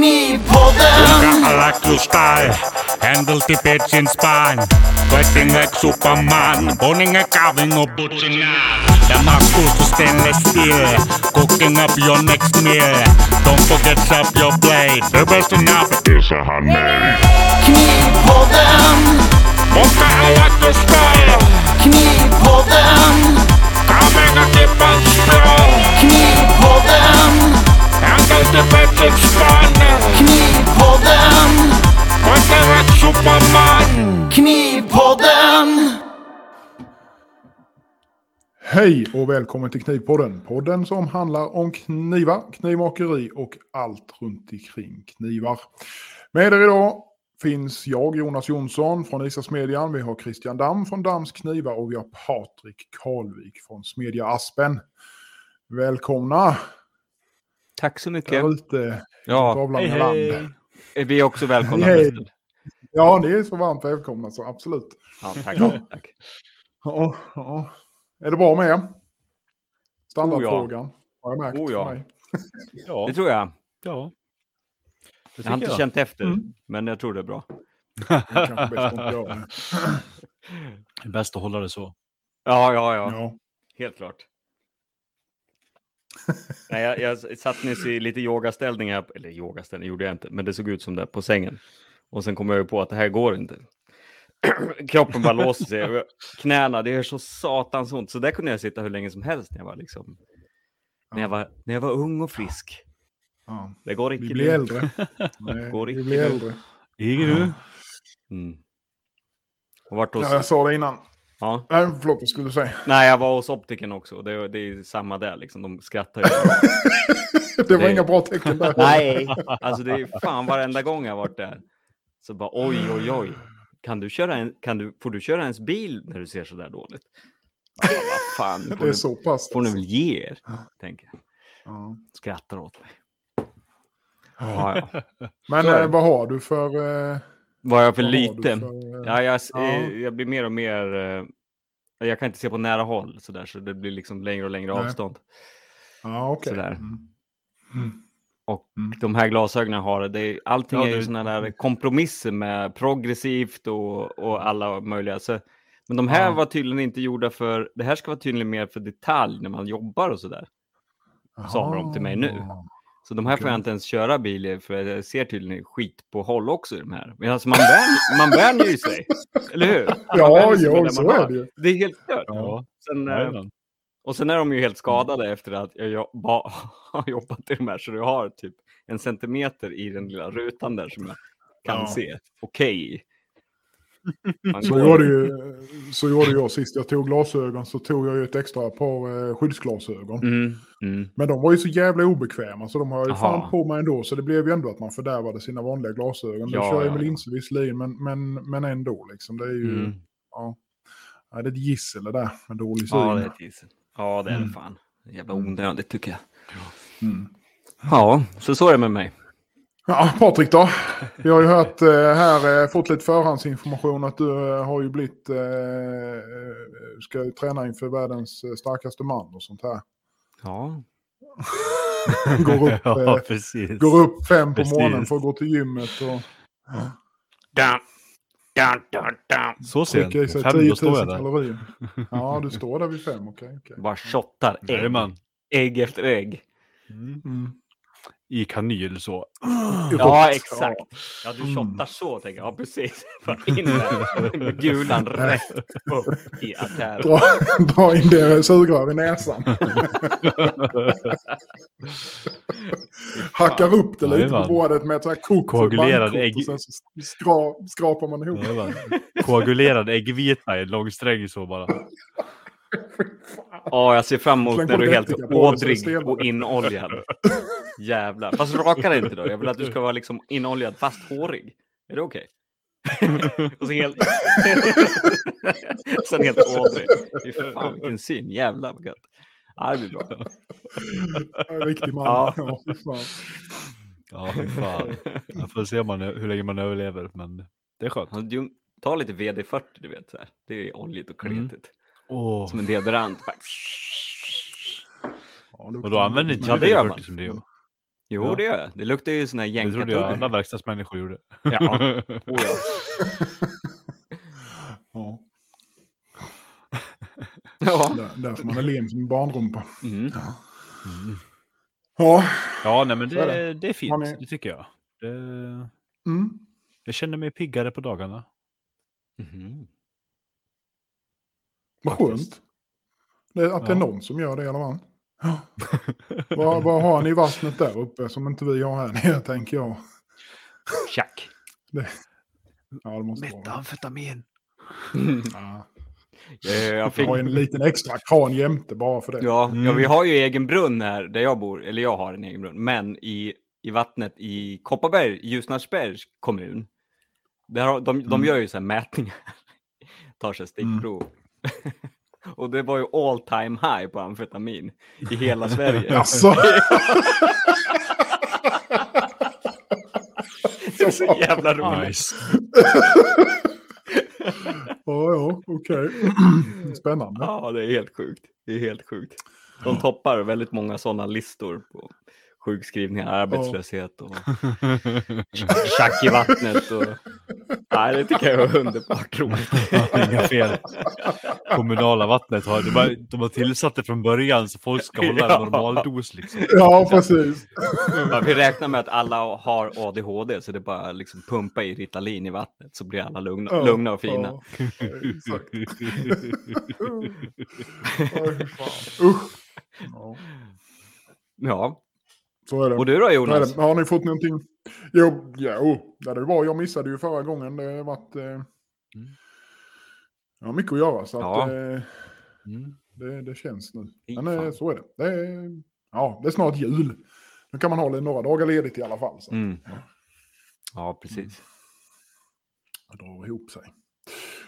mi podem Galactus style, handle the pitch in spine. Fighting like Superman, boning and carving a butcher Damascus to stainless steel, cooking up your next meal. Don't forget sharp your blade, the best enough is a handmade. Kimi podem Monster Galactus style Kimi podem Coming at the punch Kimi podem In spine. Knivpodden! Sweating like Superman. Knivpodden! Hej och välkommen till Knivpodden. Podden som handlar om knivar, knivmakeri och allt runt omkring knivar. Med er idag finns jag, Jonas Jonsson från Isasmedjan. Vi har Christian Damm från Dams Knivar och vi har Patrik Karlvik från Smedja Aspen. Välkomna Tack så mycket. där ute i Ja, hej, hej. land. Är vi också välkomna? Hej. Ja, ni är så varmt välkomna så absolut. Ja, tack. tack. Ja, ja. Är det bra med er? Standardfrågan. Har jag märkt. Oh ja. Ja, Det tror jag. ja. Det Jag har inte tycker känt efter, Mm. men jag tror det är bra. Det är bäst att. Det är bäst att hålla det så. Ja, ja, ja. Ja. Helt klart. Nej, jag, jag satt nyss i lite yogaställning här, eller yogaställning gjorde jag inte, men det såg ut som det på sängen. Och sen kom jag ju på att det här går inte. Kroppen bara låser sig. Knäna, det gör så satans ont. Så där kunde jag sitta hur länge som helst när jag var liksom, när jag var, när jag var ung och frisk. Ja. Det går Vi inte blir nu. äldre. Nej, Går vi blir nu. äldre. Ingen nu? Mm. Och vart hos... Ja, jag sa det innan. Ja. Nej, förlåt, vad skulle du säga? Nej, jag var hos optiken också. Det, det är samma där liksom. De skrattar ju. Det var Det- inga bra tecken där. Nej, alltså det är fan varenda gång jag varit där. Så bara oj, oj, oj. Kan du köra en, kan du, får du köra ens bil när du ser så där dåligt? Ja, vad fan, Det är ni, så pass. får ni väl ge er, tänker jag. Ja. Skrattar åt mig. Ja, ja. Men eh, vad har du för... Eh, Var jag för vad har du lite? för, eh, Ja, jag, Ja. eh, jag blir mer och mer... Eh, jag kan inte se på nära håll så där, så det blir liksom längre och längre Nej. avstånd. Ja, okej. Sådär. Mm. Mm. Och Mm. de här glasögonen jag har, det är, allting Ja, är ju sådana där kompromisser med progressivt och, och alla möjliga. Så, men de här Ja. var tydligen inte gjorda för, det här ska vara tydligen mer för detalj när man jobbar och sådär. Sa de till mig nu. Så de här får jag inte ens köra bil i för jag ser tydligen skit på håll också i de här. Men alltså man vänjer, man vänjer ju sig, eller hur? Ja, ja, det så är det ju. Det är helt stört. Ja. Sen, eh, Jajamän. och sen är de ju helt skadade efter att jag jo- ba- har jobbat i de här. Så jag har typ en centimeter i den lilla rutan där som jag kan Ja. se okej i. Så gjorde, ju, så gjorde jag sist jag tog glasögon så tog jag ju ett extra par eh, skyddsglasögon. Mm, mm. Men de var ju så jävla obekväma så de har ju Jaha. fan på mig ändå. Så det blev ju ändå att man fördärvade sina vanliga glasögon. Ja, Ja, kör jag ja, med linser visserligen men, men, men ändå liksom. Det är ju... Mm. Ja. ja, det är ett gissel det där med dålig syn. Ja, det är ett gissel. Ja, det är det Mm. fan. Jävla onödigt tycker jag. Mm. Ja, så så är det med mig. Ja, Patrik då? Vi har ju hört eh, här, eh, fått lite förhandsinformation att du eh, har ju blivit, ska ju träna inför världens starkaste man och sånt här. Ja, Går upp, ja, precis. går upp fem på Precis. morgonen för att gå till gymmet och dun, dun, dun, dun. Så sent? Fem, 10 då står 000 jag där. kalorier. Ja, du står där vid fem, okej. okej. Bara shottar ägg. Ägg efter ägg. Mm. Mm. I kanyl så. Ja, exakt. Ja, du shottar så, tänker jag. Ja, precis. In med gulan rätt upp i artären. Dra, dra in det sugrör i näsan. Hackar upp det lite på bordet med ett sånt här kort. Koagulerad ägg. Och sen så skra, skrapar man ihop. Koagulerad äggvita i en lång sträng så bara. Ja, jag ser fram emot när du är helt ådrig och inoljad. Jävlar. Fast raka dig inte då. Jag vill att du ska vara liksom inoljad fast hårig. Är det okej? och sen helt... sen helt ådrig. Fy fan vilken syn. Jävlar vad gött. Ja, det blir bra. En Riktig man. Ja. Ja. fy fan. Ja, fy fan. Jag får se man, hur länge man överlever, men det är skönt. Ta lite VD40, du vet. Så här. Det är oljigt och Mm. Åh, Som en deodorant. Bara- Ja, det- och då använder inte Ja, du det gör VD40 man. som det gör. Jo, Ja. det gör jag. Det luktar ju sån här Det trodde jag alla verkstadsmänniskor gjorde. Ja. Oh, ja. Ja, ja. där, där får man är len som en barnrumpa. Mm. Ja. Ja, nej men är det, det är fint. Är- Det tycker jag. Det, Mm. jag känner mig piggare på dagarna. Mhm. Vad skönt. Det, är- att det är Ja. någon som gör det i alla fall. Ja. vad, vad har ni i vattnet där uppe som inte vi har här nere, tänker jag. Tjack. Ja, det måste. Metamfetamin. Ja. Eh, Jag fick... har en liten extra kran jämte bara för det. Ja, ja, vi Mm. har ju egen brunn här där jag bor, eller jag har en egen brunn, men i, i vattnet i Kopparberg, Ljusnarsbergs kommun, där har, de, de Mm. gör ju så här mätningar, tar sig stickprov. Och det var ju all time high på amfetamin i hela Sverige. Alltså. Det är så jävla roligt. Nice. Ja, ja, okej. Spännande. Ja, det är helt sjukt. Det är helt sjukt. De toppar väldigt många sådana listor på sjukskrivningar, arbetslöshet och tjack i vattnet. Och... Nej, det tycker jag är underbart roligt. Inga fel. Kommunala vattnet har, de har, de har tillsatt det från början så folk ska hålla en normal dos liksom. Ja, precis. Ja, vi räknar med att alla har ADHD, så det är bara liksom pumpa i Ritalin i vattnet så blir alla lugna, Ja, lugna och fina. ja, exakt. Oj, fan. Usch. Ja, Ja, så är det. och du då Jonas? Har ni fått någonting? Jo, jo ja, det var, jag missade ju förra gången. Det har varit... Eh, jag har mycket att göra så Ja. att eh, Mm. det, det känns nu. Men eh, så är det. det är, ja, det är snart jul. Nu kan man ha några dagar ledigt i alla fall. Så Mm. Ja, precis. det drar ihop sig.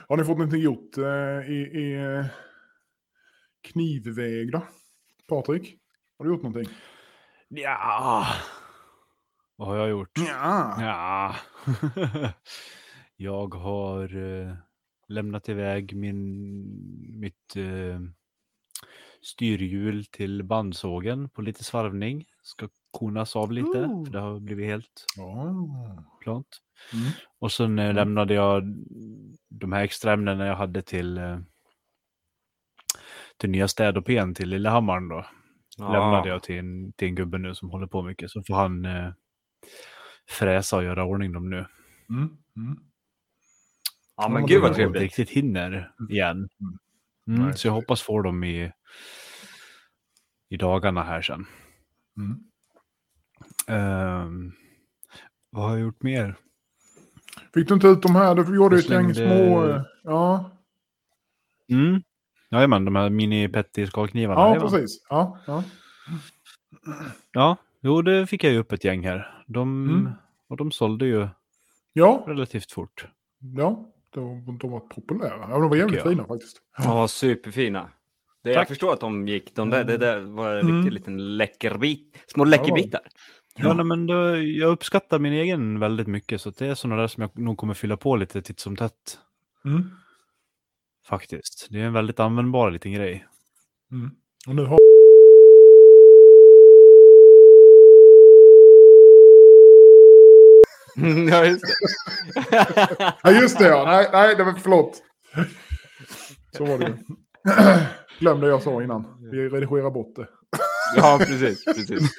Har ni fått någonting gjort eh, i, i eh, knivväg då? Patrik? Har du gjort någonting? Ja. Vad har jag gjort? Ja. Ja. jag har eh, lämnat iväg min, mitt eh, styrhjul till bandsågen på lite svarvning. Ska konas av lite, Ooh. för det har blivit helt Ja. plant. Mm. Och sen eh, lämnade jag de här extra ämnena jag hade till, eh, till nya städ-OPn till Lillehammaren då. Lämnade jag till en, till en gubbe nu som håller på mycket. Så får han eh, fräsa och göra ordning dem nu. Mm. Mm. Ja, men gud vad trevligt. riktigt hinner igen. Mm. Mm, så jag hoppas få dem i, i dagarna här sen. Mm. Ehm, vad har jag gjort mer? Fick du inte ut de här? Du gjorde ju ett gäng små... eh, Ja, Mm. Jajamän, de här mini petty skalknivarna. ja jajamän. precis. Ja, ja. Ja, jo det fick jag ju upp ett gäng här. De, Mm. Och de sålde ju ja, relativt fort. ja. De, de var populära. Ja, de var jävligt fina faktiskt. Ja, superfina. Det, jag förstår att de gick. De där, det där var en Mm. riktig liten läckerbit. Små läckerbitar. Ja, nej, men då, jag uppskattar min egen väldigt mycket så det är sådana där som jag nog kommer fylla på lite titt som tätt. Mm. Faktiskt. Det är en väldigt användbar liten grej. Mm. Och nu har... ja, just det. Ja, just det ja. Nej, nej, det var förlåt. Så var det ju. Glöm det jag sa innan. Vi redigerar bort det. ja, precis. precis.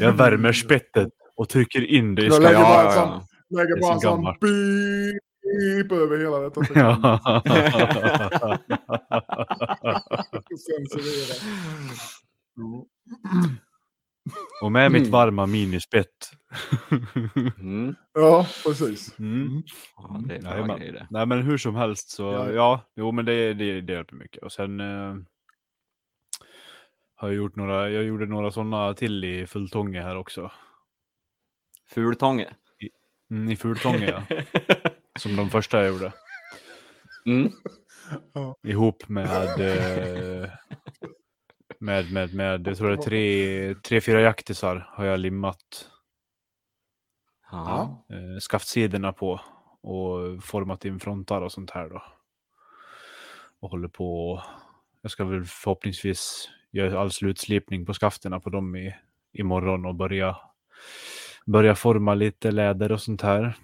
jag värmer spettet och trycker in det i skallen. Lägger bara sån, beep över hela detta. Censurera. Och med mitt Mm. varma minispett. Mm. Ja, precis. Mm. Ja, det är grejer det. Nej men hur som helst så Ja. ja, jo men det, det, det hjälper mycket. Och sen eh, har jag gjort några, jag gjorde några sådana till i Fulltånge här också. Fultånge. Mm, I Fultånge ja. Som de första jag gjorde. Mm. Ihop med, eh, med, med, med, jag tror det är tre, tre fyra jaktisar har jag limmat Ja. eh, skaftsidorna på och format in frontar och sånt här då. Och håller på jag ska väl förhoppningsvis göra all slutslipning på skafterna på dem i, imorgon och börja, börja forma lite läder och sånt här.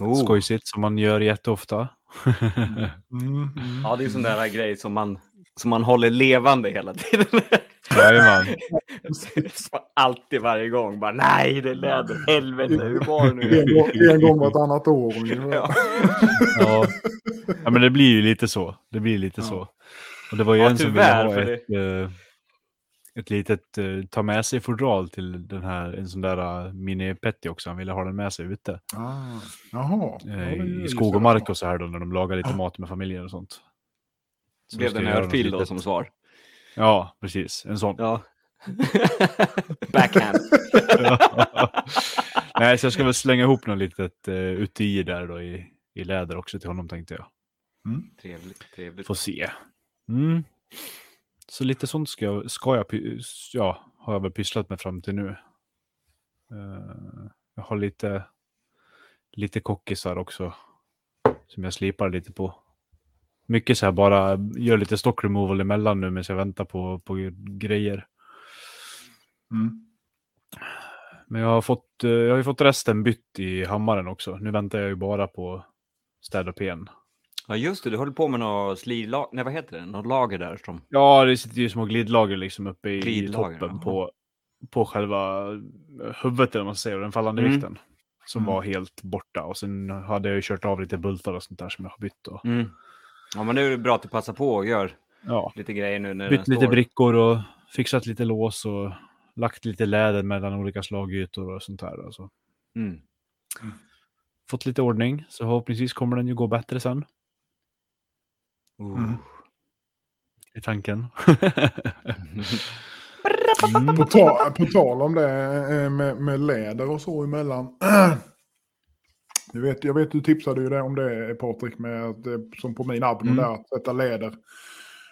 Oh. Skojsigt som man gör jätteofta. Mm, mm. Ja, det är sån där grej som man, som man håller levande hela tiden. Jajamän. Alltid varje gång. Bara, nej, det är läder. Helvete, hur var det nu? En, gång, en gång vartannat år. Ja. Ja. ja, men det blir ju lite så. Det blir lite Ja. så. Och det var ju Ja, en som ville tyvärr, ha ett, eh, ett litet eh, ta med sig fodral till den här, en sån där uh, mini-petty också. Han ville ha den med sig ute. Ah, jaha. Eh, är I skog och mark och så här då, när de lagar lite mat med familjen och sånt. Så Blev det en örfil då som svar? Ja, precis. En sån. Ja. Backhand. Nej, så jag ska väl slänga ihop något litet uh, uti där då i, i läder också till honom tänkte jag. Trevligt, trevligt. Får se. Mm. Så lite sånt ska jag, ska jag, ja, har jag väl pysslat med fram till nu. Eh, jag har lite, lite kockisar också. Som jag slipar lite på. Mycket så här bara, gör lite stock removal emellan nu medan jag väntar på, på grejer. Mm. Men jag har fått, eh, jag har ju fått resten bytt i hammaren också. Nu väntar jag ju bara på städ och pen. Ja, just det. Du håller på med något slilag... Nej, vad heter det? Något lager där som... Ja, det sitter ju små glidlager liksom uppe i Glidlager, toppen på, på själva huvudet, eller man säger, den fallande Mm. vikten. Som Mm. var helt borta. Och sen hade jag ju kört av lite bultar och sånt där som jag har bytt. Och, Mm. Ja, men nu är det bra att du passar på och gör ja, lite grejer nu när bytt lite står. brickor och fixat lite lås och lagt lite läder mellan olika slagytor och sånt där. Alltså. Mm. Fått lite ordning, så förhoppningsvis kommer den ju gå bättre sen. Oh. Mm. I tanken. På, ta, på tal om det eh, med, med läder och så emellan. Du vet, jag vet du tipsade ju det om det Patrik med att, eh, som på min Abno Mm. där att sätta läder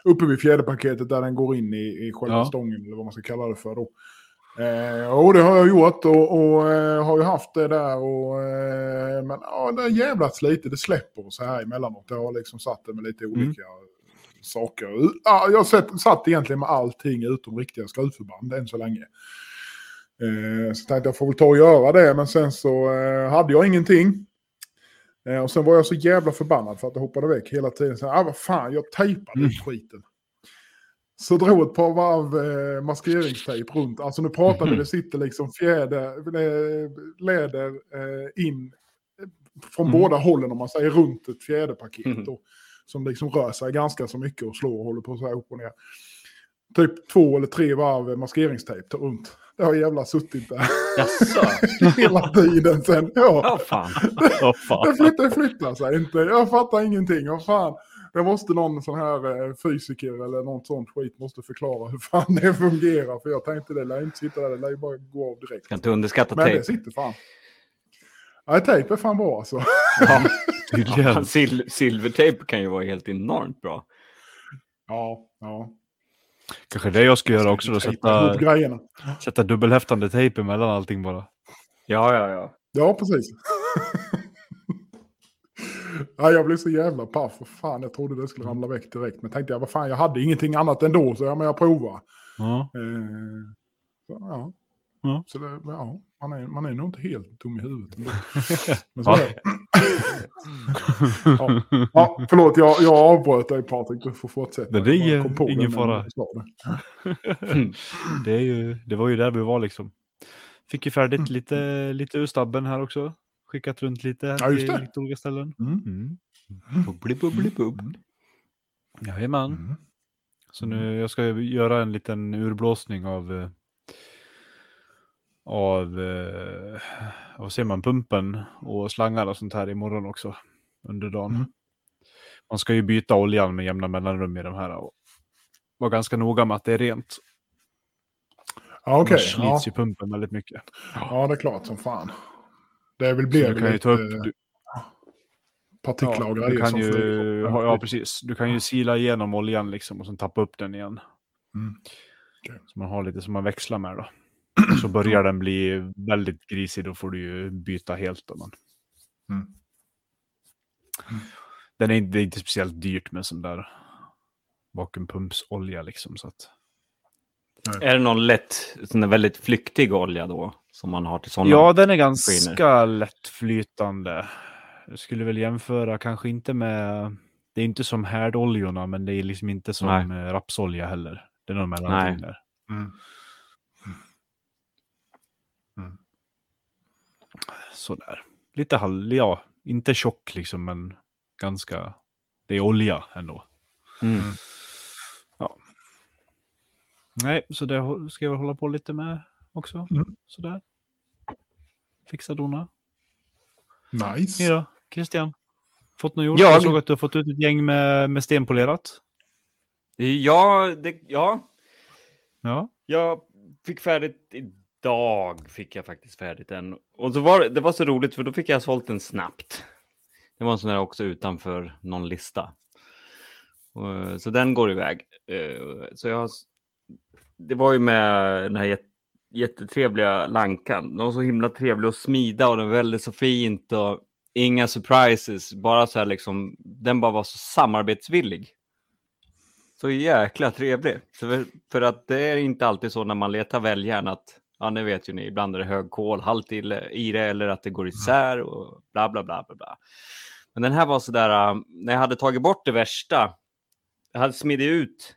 uppe vid fjäderpaketet där den går in i, i själva Ja. stången eller vad man ska kalla det för då. Eh, och det har jag gjort och, och eh, har ju haft det där och eh, men ja, det har jävlats lite, det släpper så här emellanåt. Jag har liksom satt det med lite Mm. olika saker. Ja, jag har sett, satt egentligen med allting utom riktiga skruvförband än så länge. Eh, så tänkte jag får väl ta och göra det, men sen så eh, hade jag ingenting. Eh, och sen var jag så jävla förbannad för att jag hoppade väck hela tiden. Så, ah, vad fan, jag tejpade Mm. skiten. Så drog ett par varv eh, maskeringstejp runt. Alltså nu pratar vi, Mhm. det sitter liksom fjäder, eh, läder eh, in från Mm. båda hållen om man säger runt ett fjäderpaket. Då, som liksom rör sig ganska så mycket och slår och håller på så här upp och ner. Typ två eller tre varv maskeringstejp runt. Det har jävla suttit där Jaså? hela tiden sen. Ja. Ja, fan. Vad fan. Det flyttar, det flyttar sig inte. Jag fattar ingenting. Vad fan. Det måste någon sån här eh, fysiker eller något sånt skit måste förklara hur fan det fungerar. För jag tänkte det lär inte sitta där, det lär ju bara gå av direkt. Ska inte underskatta Men det tejp. sitter fan. Nej, tejp är fan bra alltså. Ja. Tydligen. Sil silvertejp kan ju vara helt enormt bra. Ja, ja. Kanske det jag ska göra också då, sätta, sätta dubbelhäftande tejp emellan allting bara. Ja, ja, ja. Ja, precis. ja, jag blev så jävla paff. För Fan, jag trodde det skulle ramla väck direkt. Men tänkte jag, vad fan, jag hade ingenting annat ändå. Så ja, men jag provar. Ja. Eh, så, ja. Ja. Så det, ja, man, är, man är nog inte helt dum i huvudet. ändå. Men så Ja. är ja. ja, förlåt, jag, jag avbröt dig Patrik. Du får fortsätta. Men det är ingen fara. Det, är ju, det var ju där vi var liksom. Fick ju färdigt Mm. lite, lite ur stabben här också. Skickat runt lite här Ja, just till det. lite olika ställen. Mm. Mm. Bubbli, bubbli, bubb. Jajamän. Mm. Så nu jag ska ju göra en liten urblåsning av eh, av eh, vad säger man, pumpen och slangar och sånt här imorgon också under dagen. Mm. Man ska ju byta oljan med jämna mellanrum i de här och vara ganska noga med att det är rent. Ja, okej. Annars Ja. slits ju pumpen väldigt mycket. ja, det är klart som fan. Det vill Så bli du kan ju ta upp, du, partiklar och ja, grejer du kan ju, flyger. ja, precis. Du kan ju sila igenom oljan liksom och sen tappa upp den igen. Mm. Okej. Så man har lite som man växlar med då. Så börjar den bli väldigt grisig, då får du ju byta helt. Då, man. Mm. Den är inte, det är inte speciellt dyrt med sån där vakuumpumpsolja liksom. Så att... Är det någon lätt, sån väldigt flyktig olja då? Som man har till sådana? Ja, den är ganska lättflytande. Jag skulle väl jämföra, kanske inte med... Det är inte som härdoljorna, men det är liksom inte som Nej. eh, rapsolja heller. Det är någon mellanting där. Mm. Sådär. Lite halv, ja, inte tjock liksom, men ganska... Det är olja ändå. Mm. Nej, så det ska jag väl hålla på lite med också. Mm. Sådär. Fixa dona. Nice. Ni då, Christian? Fått något gjort? Jag? Jag såg att du har fått ut ett gäng med, med stenpolerat. Ja, det, ja, Ja. jag fick färdigt idag. Fick jag faktiskt färdigt den. Och så var det, var så roligt för då fick jag sålt den snabbt. Det var en sån där också utanför någon lista. Så den går iväg. Eh, Så jag, har det var ju med den här jät- jättetrevliga lankan. Den var så himla trevlig att smida och den var väldigt så fint och inga surprises. Bara så här liksom, den bara var så samarbetsvillig. Så jäkla trevlig. För, för att det är inte alltid så när man letar väljärn att, ja det vet ju ni, ibland är det hög kolhalt i, det eller att det går isär och bla bla bla bla bla. Men den här var så där, äh, när jag hade tagit bort det värsta, jag hade smidit ut,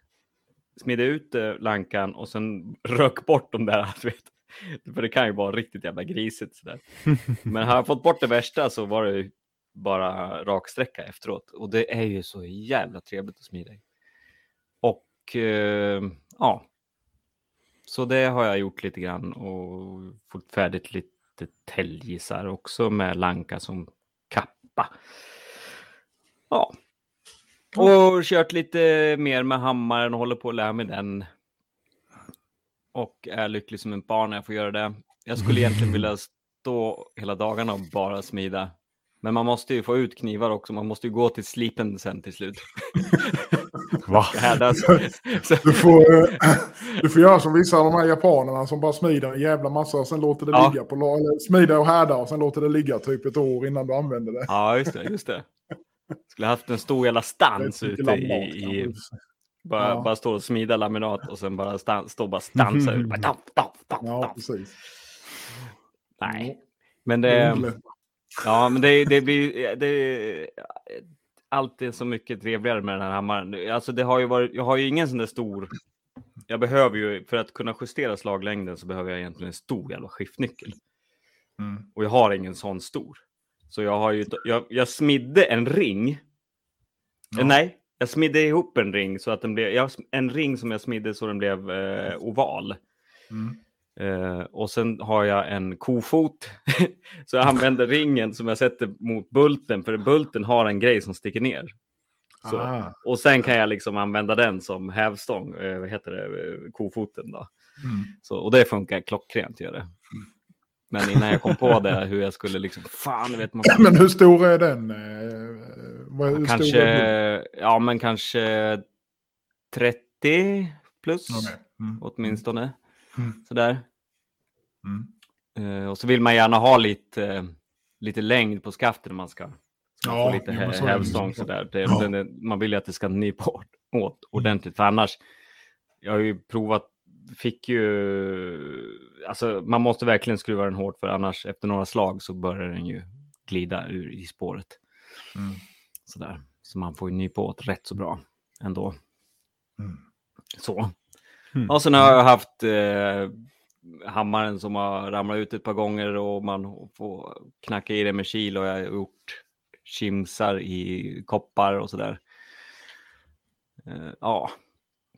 smidit ut eh, lankan och sen rök bort de där, vet. För det kan ju vara riktigt jävla grisigt sådär. Men har jag fått bort det värsta så var det bara raksträcka efteråt. Och det är ju så jävla trevligt att smida i. Och eh, ja, så det har jag gjort lite grann och fått färdigt lite täljisar också med lanka som kappa. Ja. Och kört lite mer med hammaren och håller på att lära mig den. Och är lycklig som ett barn när jag får göra det. Jag skulle egentligen vilja stå hela dagarna och bara smida. Men man måste ju få ut knivar också. Man måste ju gå till slipen sen till slut. Va? Du får, eh, du får göra som vissa av de här japanerna som bara smider en jävla massa och sen låter det Ja. ligga på eller smider och härdar och sen låter det ligga typ ett år innan du använder det. ja, just det. Just det. Skulle haft en stor jävla stans är ute i, i bara, Ja. bara stå och smida laminat och sen bara stan, stå och bara stansa ut. Bara, damp, damp, damp, Ja, precis. Nej, men Det är ja, men det, det blir det är alltid så mycket trevligare med den här hammaren. Alltså det har ju varit, jag har ju ingen sån där stor. Jag behöver ju för att kunna justera slaglängden så behöver jag egentligen en stor jävla skiftnyckel. Mm. Och jag har ingen sån stor. Så jag har ju, jag, jag smidde en ring. Ja. Nej, jag smidde ihop en ring så att den blev, jag, en ring som jag smidde så den blev eh, oval. Mm. Eh, och sen har jag en kofot. så jag använder ringen som jag sätter mot bulten, för bulten har en grej som sticker ner. Så. Ah. Och sen kan jag liksom använda den som hävstång, eh, vad heter det, eh, kofoten då. Mm. Så, och det funkar klockrent gör det. Men innan jag kom på det, hur jag skulle liksom, fan vet man. Men hur stor är den? eh, hur stor Kanske, är den? ja men kanske 30 plus Okej. Mm. åtminstone. Mm. Sådär. Mm. Eh, och så vill man gärna ha lite, lite längd på skaftet när man ska, ska Ja, få lite ja, hävstång. Sådär. Det, Ja. man vill ju att det ska nypa åt, åt ordentligt, för annars, jag har ju provat, fick ju, alltså man måste verkligen skruva den hårt, för annars efter några slag så börjar den ju glida ur i spåret. Mm. Sådär. Så man får ju nypa åt rätt så bra ändå. Mm. Så. Mm. Och sen har jag haft eh, hammaren som har ramlat ut ett par gånger och man får knacka i det med kil och jag har gjort kimsar i koppar och sådär. Eh, ja,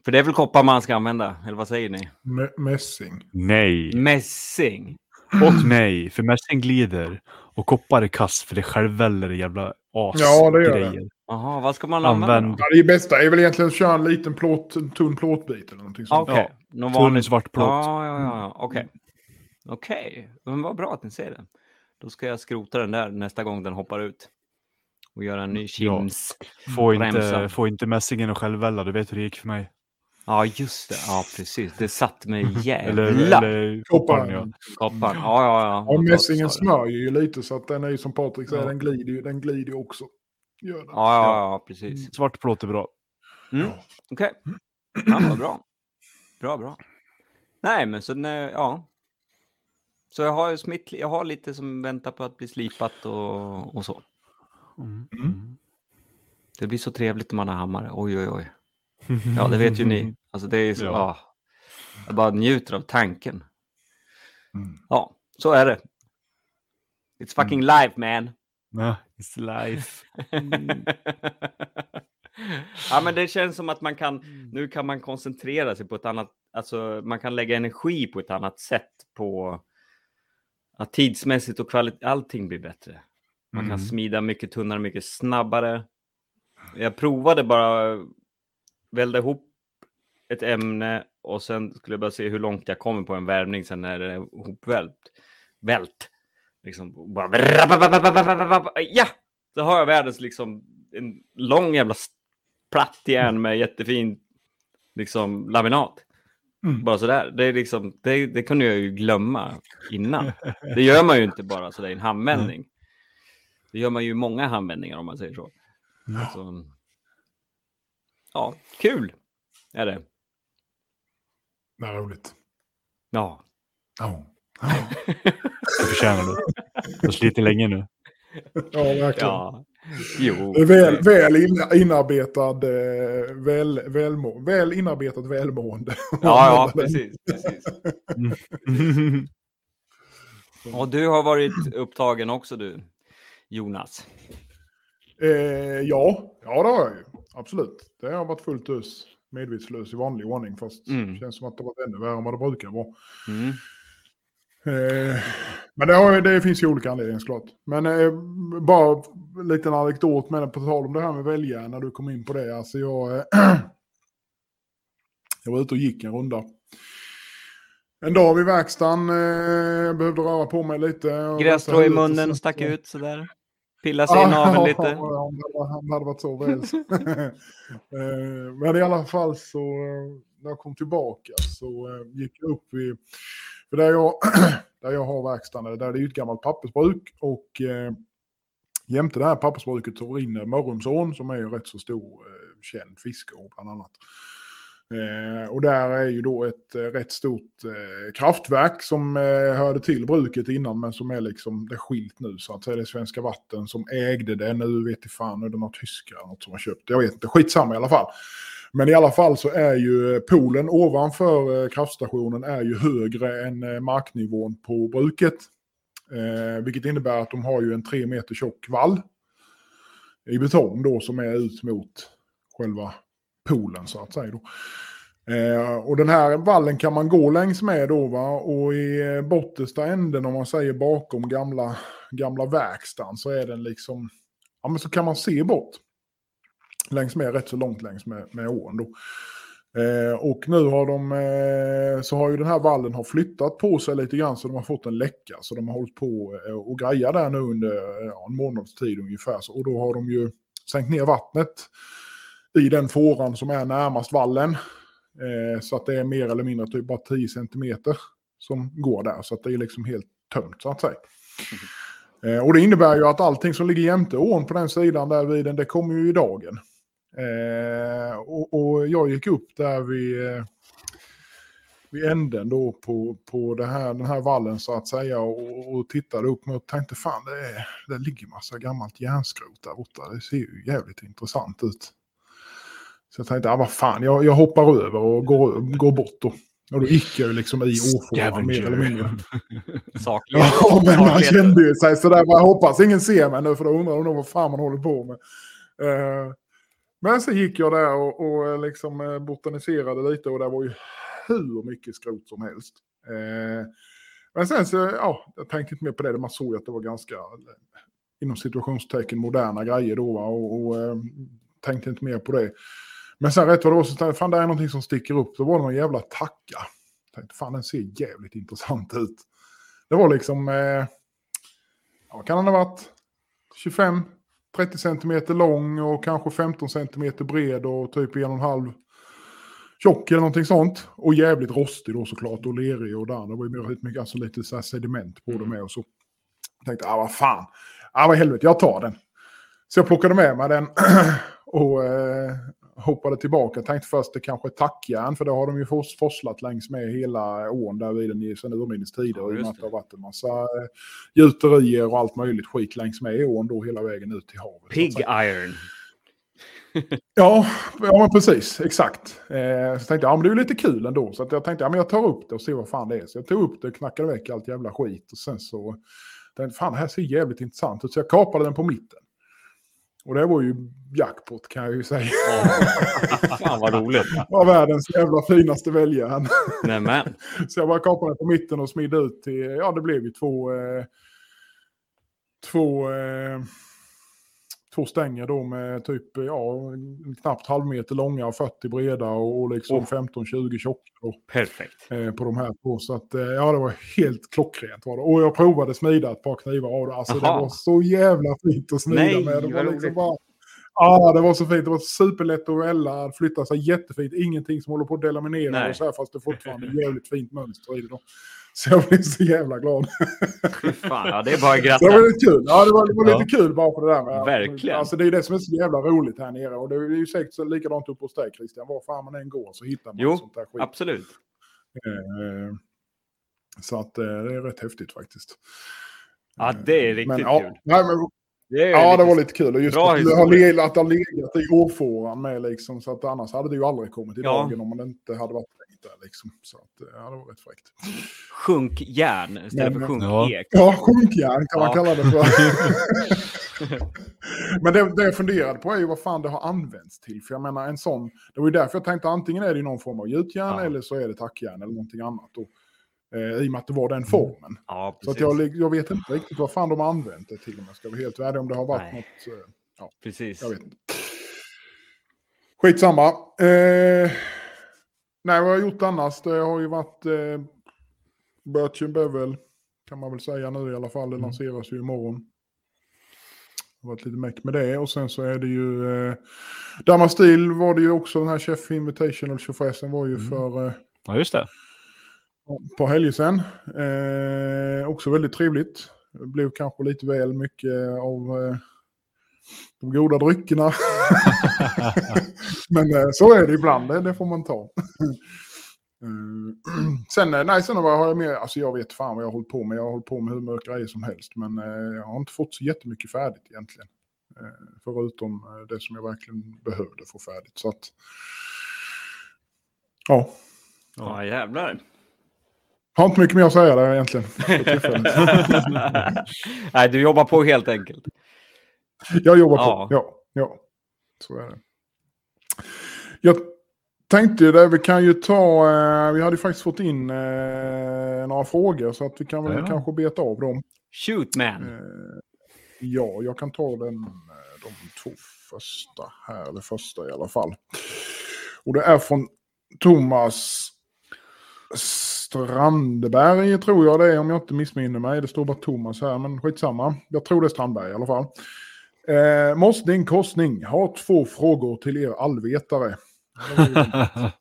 för det är väl koppar man ska använda, eller vad säger ni? Mä- Mässing. Nej. Mässing. Och nej, för mässing glider. Och koppar är kass för det självväller jävla as Ja, det gör det. grejer. Jaha, vad ska man använda Använd då? Ja, det bästa är väl egentligen att köra en liten plåt, en tunn plåtbit eller någonting sånt. Okej, Ja, tunn svart plåt. Ja, ja, ja, ja. okej. Okej, men vad bra att ni säger det. Då ska jag skrota den där nästa gång den hoppar ut. Och göra en ny kims. Få Remsa. inte, få inte mässingen att självvälla, du vet hur det gick för mig. Ja, just det. Ja, precis. Det satt mig jävla eller Kopparn. kopparn, ja. kopparn. Ja, ja, ja. Och mässingen smörjer ju lite så att den är ju som Patrik säger, Ja. den glider ju den glider också. Gör den. Ja, ja, ja, precis. Svart plåt är bra. Mm. Okej. Ja, vad bra. Bra, bra. Nej, men så när, ja. Så jag har, ju smitt, jag har lite som väntar på att bli slipat och, och så. Mm. Mm. Det blir så trevligt när man har hammare. Oj, oj, oj. Ja, det vet ju ni. Alltså det är så, Ja. ja. Jag bara njuter av tanken. Mm. Ja, så är det. It's fucking life man. Ja, it's life. ja, men det känns som att man kan, nu kan man koncentrera sig på ett annat, alltså man kan lägga energi på ett annat sätt på att tidsmässigt och kvalitet, allting blir bättre. Man kan Mm. smida mycket tunnare, mycket snabbare. Jag provade bara välda ihop ett ämne och sen skulle jag bara se hur långt jag kommer på en värvning sen när det är ihopvält. Vält. Liksom bara... Ja! Så har jag världens liksom en lång jävla platt järn med jättefin liksom laminat. Mm. Bara sådär. Det, är liksom, det, det kunde jag ju glömma innan. Det gör man ju inte bara sådär i en handvändning. Det gör man ju i många handvändningar om man säger så. så ja, kul är det. Det är roligt. Ja. Ja, Det förtjänar du. Du har slitit länge nu. ja verkligen. ja. Jo. Det är väl, väl in, inarbetad, eh, väl, välmå, väl inarbetat välmående. Ja, ja, precis. precis. Mm. Och du har varit upptagen också du, Jonas. Eh, ja, ja det har jag ju. Absolut. Det har varit fullt ös. Medvetslös i vanlig ordning. Fast Mm. det känns som att det varit ännu värre än vad det brukar vara. Mm. Eh, men det, har, det finns ju olika anledningar såklart. Men eh, bara en liten anekdot med på tal om det här med välja när du kom in på det. Alltså jag, eh, jag var ute och gick en runda. En dag vid verkstaden, eh, behövde röra på mig lite. Grässtrå i munnen så- stack ut sådär. Pilla sig i naveln lite. Det hade- varit så väl. Eh, Men i alla fall så eh, när jag kom tillbaka så eh, gick jag upp i, för där jag, där jag har verkstaden, där det är ett gammalt pappersbruk och eh, jämte det här pappersbruket så rinner Mörrumsån som är ju rätt så stor eh, känd fiskeå bland annat. Eh, och där är ju då ett eh, rätt stort eh, kraftverk som eh, hörde till bruket innan men som är liksom det är skilt nu så att säga. Det är Svenska Vatten som ägde det. Nu vet jag fan, är det några tyskar något som har köpt det. Jag vet inte, skitsamma i alla fall. Men i alla fall så är ju poolen ovanför eh, kraftstationen är ju högre än eh, marknivån på bruket. Eh, vilket innebär att de har ju en tre meter tjock vall i betong då som är ut mot själva poolen så att säga. Då. Eh, och den här vallen kan man gå längs med då va och i eh, bortersta änden om man säger bakom gamla, gamla verkstaden så är den liksom, ja men så kan man se bort. Längs med, rätt så långt längs med, med ån då. Eh, och nu har de, eh, så har ju den här vallen har flyttat på sig lite grann så de har fått en läcka. Så de har hållit på eh, och grejat där nu under eh, ja, en månads tid ungefär. Så, och då har de ju sänkt ner vattnet i den fåran som är närmast vallen. Eh, så att det är mer eller mindre typ bara 10 centimeter som går där. Så att det är liksom helt tömt så att säga. Eh, och det innebär ju att allting som ligger jämte ån på den sidan där vid den, det kommer ju i dagen. Eh, och, och jag gick upp där vid, eh, vid änden då på, på det här, den här vallen så att säga och, och tittade upp och tänkte fan det, är, det ligger massa gammalt järnskrot där borta. Det ser ju jävligt intressant ut. Så jag tänkte, ah, vad fan, jag, jag hoppar över och går, går bort då. Och då gick jag ju liksom i åfåran mer eller mindre. Sakligt. Ja, men man kände ju sig sådär, jag hoppas ingen ser mig nu för då undrar de vad fan man håller på med. Eh, men så gick jag där och, och eh, liksom eh, botaniserade lite och det var ju hur mycket skrot som helst. Eh, men sen så, ja, jag tänkte inte mer på det, man såg ju att det var ganska, inom situationstecken, moderna grejer då och, och tänkte inte mer på det. Men sen rätt vad det var så tänkte jag, fan det är någonting som sticker upp, då var det någon jävla tacka. Jag tänkte, fan den ser jävligt intressant ut. Det var liksom, eh, vad kan den ha varit? 25 30 centimeter lång och kanske 15 centimeter bred och typ en och en halv tjock eller någonting sånt. Och jävligt rostig då såklart och lerig och där. Det var ju mer- mycket, alltså lite så här sediment på det med och så. Jag tänkte, ah vad fan, ah vad helvete, jag tar den. Så jag plockade med mig den och, eh, hoppade tillbaka. Jag tänkte först det kanske är tackjärn, för det har de ju fors- forslat längs med hela ån där vid den i sedan urminnes tider. Ja, att det har det. varit en massa eh, gjuterier och allt möjligt skit längs med ån då hela vägen ut till havet. Pig iron. Ja, ja men precis. Exakt. Eh, så tänkte jag, ja men det är ju lite kul ändå. Så jag tänkte, ja men jag tar upp det och ser vad fan det är. Så jag tog upp det och knackade väck allt jävla skit. Och sen så tänkte fan det här ser jävligt intressant ut. Så jag kapade den på mitten. Och det var ju jackpot kan jag ju säga. Fan vad roligt. Det var världens jävla finaste väljaren. Nämen. Så jag bara kapade på mitten och smidde ut till, ja det blev ju två, eh, två, eh, två stänger då med typ, ja, knappt halvmeter långa och 40 breda och, och liksom Oh. 15-20 tjocka Perfekt. eh, på de här två. Så att, eh, ja det var helt klockrent var det. Och jag provade smida ett par knivar av det. Alltså det var så jävla fint att smida Nej, med. Det var liksom bara, Ja, det var så fint. Det var superlätt att välja, flytta sig jättefint. Ingenting som håller på att delaminera och så här, fast det fortfarande är jävligt fint mönster i det. Då. Så jag blev så jävla glad. Fy fan, ja, det är bara att Så det var gratta. lite kul. Ja, det var, det var Ja. lite kul bara på det där med. Verkligen. Alltså det är det som är så jävla roligt här nere. Och det är ju säkert så likadant uppe hos dig Christian. Var fan man än går så hittar man Jo, sånt där skit. Absolut. Eh, Så att eh, det är rätt häftigt faktiskt. Ja, det är riktigt men, ja, kul. Nej, men, Det ja, lite- det var lite kul. Och just bra att det har legat, att det har legat i årfåran med liksom. Så att annars hade det ju aldrig kommit i Ja. dagen om man inte hade varit där liksom. Så att eh, ja, det var rätt fräckt. Sjunkjärn istället för sjunk Ja. Ja, sjunkjärn kan man Ja. kalla det för. Men det, det jag funderade på är ju vad fan det har använts till. För jag menar en sån, det var ju därför jag tänkte antingen är det någon form av gjutjärn Ja. eller så är det tackjärn eller någonting annat. Då. Eh, I och med att det var den formen. Ja, Så att precis. jag, jag vet inte riktigt vad fan de har använt det till om jag ska vara helt ärlig. Om det har varit Nej. något, eh, ja, precis. jag vet inte. Skitsamma. Eh, nej, vad har jag gjort annars? Det har ju varit eh, Birch and Bevel, kan man väl säga nu i alla fall. Det lanseras ju imorgon. Det har varit lite meck med det. Och sen så är det ju... Eh, Damastil var det ju också, den här Chef Invitational tjofräsen var ju för... Eh, Ja, just det. par helger sedan. Eh, också väldigt trevligt. Det blev kanske lite väl mycket av eh, de goda dryckerna. Men eh, så är det ibland, det, får man ta. Eh, sen, eh, nej, sen har jag med, alltså jag vet fan vad jag har hållit på med. Jag har hållit på med hur mycket grejer som helst. Men jag har inte fått så jättemycket färdigt egentligen. Förutom det som jag verkligen behövde få färdigt. Så att, ja, Ja, jävlar. har inte mycket mer att säga där egentligen. Nej, du jobbar på helt enkelt. Jag jobbar Ja. på. Ja, ja. Så är det. Jag tänkte ju det, vi kan ju ta, eh, vi hade ju faktiskt fått in eh, några frågor så att vi kan väl Ja. kanske beta av dem. Shoot man. Eh, ja, jag kan ta den, de två första här, eller första i alla fall. Och det är från Thomas Strandberg tror jag det är om jag inte missminner mig. Det står bara Thomas här, men skitsamma. Jag tror det är Strandberg i alla fall. Eh, Mossning korsning. Har två frågor till er allvetare.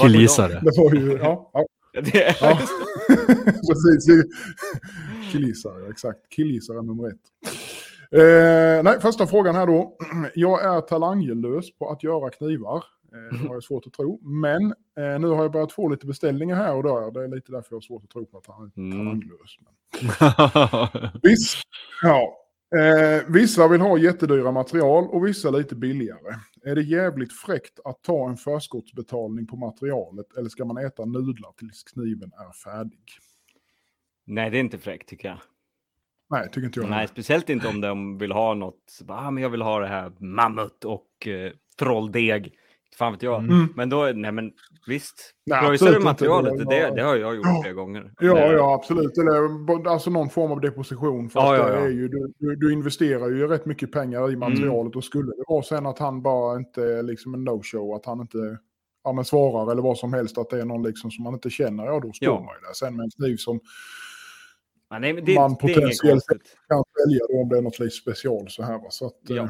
Killgissare. Det var ju, ja, ja, Det ja. precis. Killgissare, exakt. Killgissare nummer ett. Eh, nej, första frågan här då. Jag är talanglös på att göra knivar. Eh, det har jag svårt att tro. Men eh, nu har jag börjat få lite beställningar här och där. Det är lite därför jag har svårt att tro på att han är Mm. talanglös. Viss, ja, eh, vissa vill ha jättedyra material och vissa lite billigare. Är det jävligt fräckt att ta en förskottsbetalning på materialet eller ska man äta nudlar tills kniven är färdig? Nej, det är inte fräckt tycker jag. Nej, tycker inte jag. Nej, speciellt inte om de vill ha något. Ah, men jag vill ha det här mammut och eh, trolldeg. Fan vet jag. Mm. Men då, nej men visst. Pröjsar du materialet? Det Det, det har jag gjort Ja. flera gånger. Ja, Det- ja, absolut. Eller alltså någon form av deposition. För Ja, att ja, det ja. är ju, du, du, investerar ju rätt mycket pengar i materialet och skulle det vara sen att han bara inte är liksom en no-show, att han inte ja, men svarar eller vad som helst, att det är någon liksom som man inte känner, ja då står Ja. man ju där. Sen med en kniv som Ja, nej, det, Man potentiellt- kan sälja då om det är något lite special så här. Va? Så att, Ja. eh,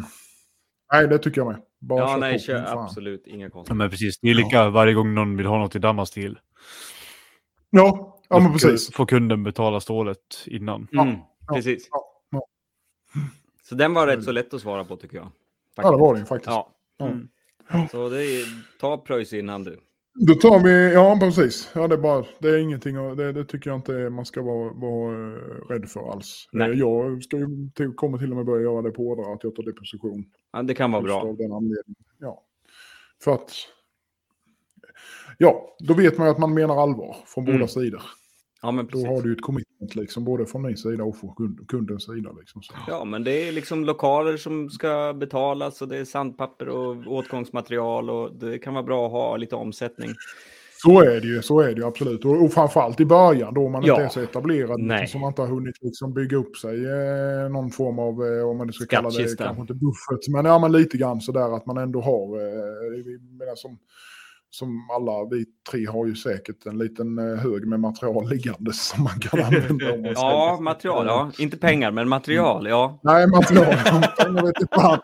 nej, det tycker jag med. Bara Ja, nej, kör, fan. absolut inga Ja, konstigt. men precis. Det är lika varje gång någon vill ha något i Damastil. Ja, ja men precis. Får kunden betala stålet innan. Mm, ja, precis. ja, ja. Så den var rätt så lätt att svara på tycker jag. Ja, det var ju faktiskt. Ja. Ja. Mm. Så det är, ta pröjs innan du. Då tar vi, ja precis. Ja, det, är bara, det är ingenting, det, det tycker jag inte man ska vara, vara eh, rädd för alls. Nej. Eh, Jag ska ju till, kommer till och med börja göra det på hårdare, att jag tar deposition. Ja, det kan vara Just bra. Av den anledningen. Ja. För att, ja, då vet man ju att man menar allvar från Mm. båda sidor. Ja, men Då har du ju ett commitment liksom, både från min sida och från kund, kundens sida. Liksom. Så. Ja, men det är liksom lokaler som ska betalas och det är sandpapper och åtgångsmaterial och det kan vara bra att ha lite omsättning. Så är det ju, så är det ju absolut. Och, och framförallt i början då man Ja. inte är så etablerad. Nej. Liksom, som man inte har hunnit liksom bygga upp sig eh, någon form av, eh, om man nu ska kalla det, kanske inte buffert, men, ja, men lite grann sådär att man ändå har, eh, som, som alla vi tre har ju säkert en liten eh, hög med material liggande som man kan använda. Om man Ja, material, ja. Inte pengar, men material, ja. Nej, material. Jag vet inte fan.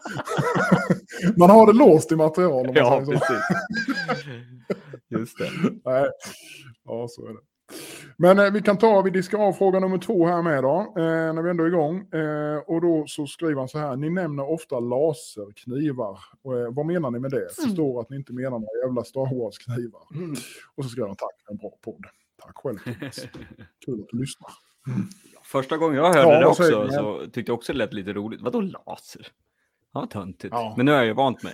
Man har det låst i material. Ja, precis. Just det. Nej. Ja, så är det. Men eh, vi kan ta, vi diskar av fråga nummer två här med då, eh, när vi ändå är igång. Eh, och då så skriver han så här, ni nämner ofta laserknivar. Och, eh, vad menar ni med det? Förstår att ni inte menar några jävla Star Wars-knivar. Och så skriver han tack för en bra podd. Tack själv. Kul att du lyssnar. Första gången jag hörde Ja, det vad säger också du? så tyckte jag också det lät lite roligt. Vadå laser? Ja, töntigt. Ja. Men nu är jag ju vant med.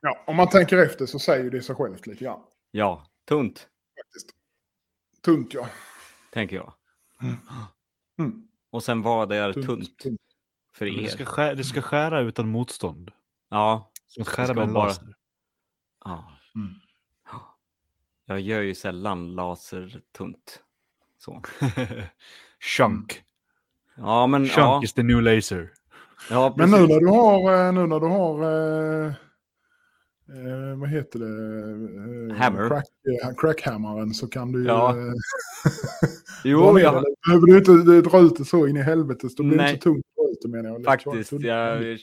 Ja, om man tänker efter så säger det sig självt lite grann. Ja, tunt, Faktiskt. Tunt ja. tänker jag. Mm. Och sen vad är Tunt, tunt, tunt. för Det ska, er? skära, det ska skära utan motstånd. Ja, Som att skära ska med en bara- laser. ja. Mm. Jag gör ju sällan laser tunt. Så. Mm. Chunk. Ja, men Chunk ja. is the new laser. ja Men nu när du har, eh, nu när du har eh, vad heter det? Eh, Hammer. Crack, eh, crackhammaren så kan du ju... Ja. eh, Jo, jag. Behöver du inte dra ut det så in i helvete så blir det inte så tungt jag. faktiskt, jag,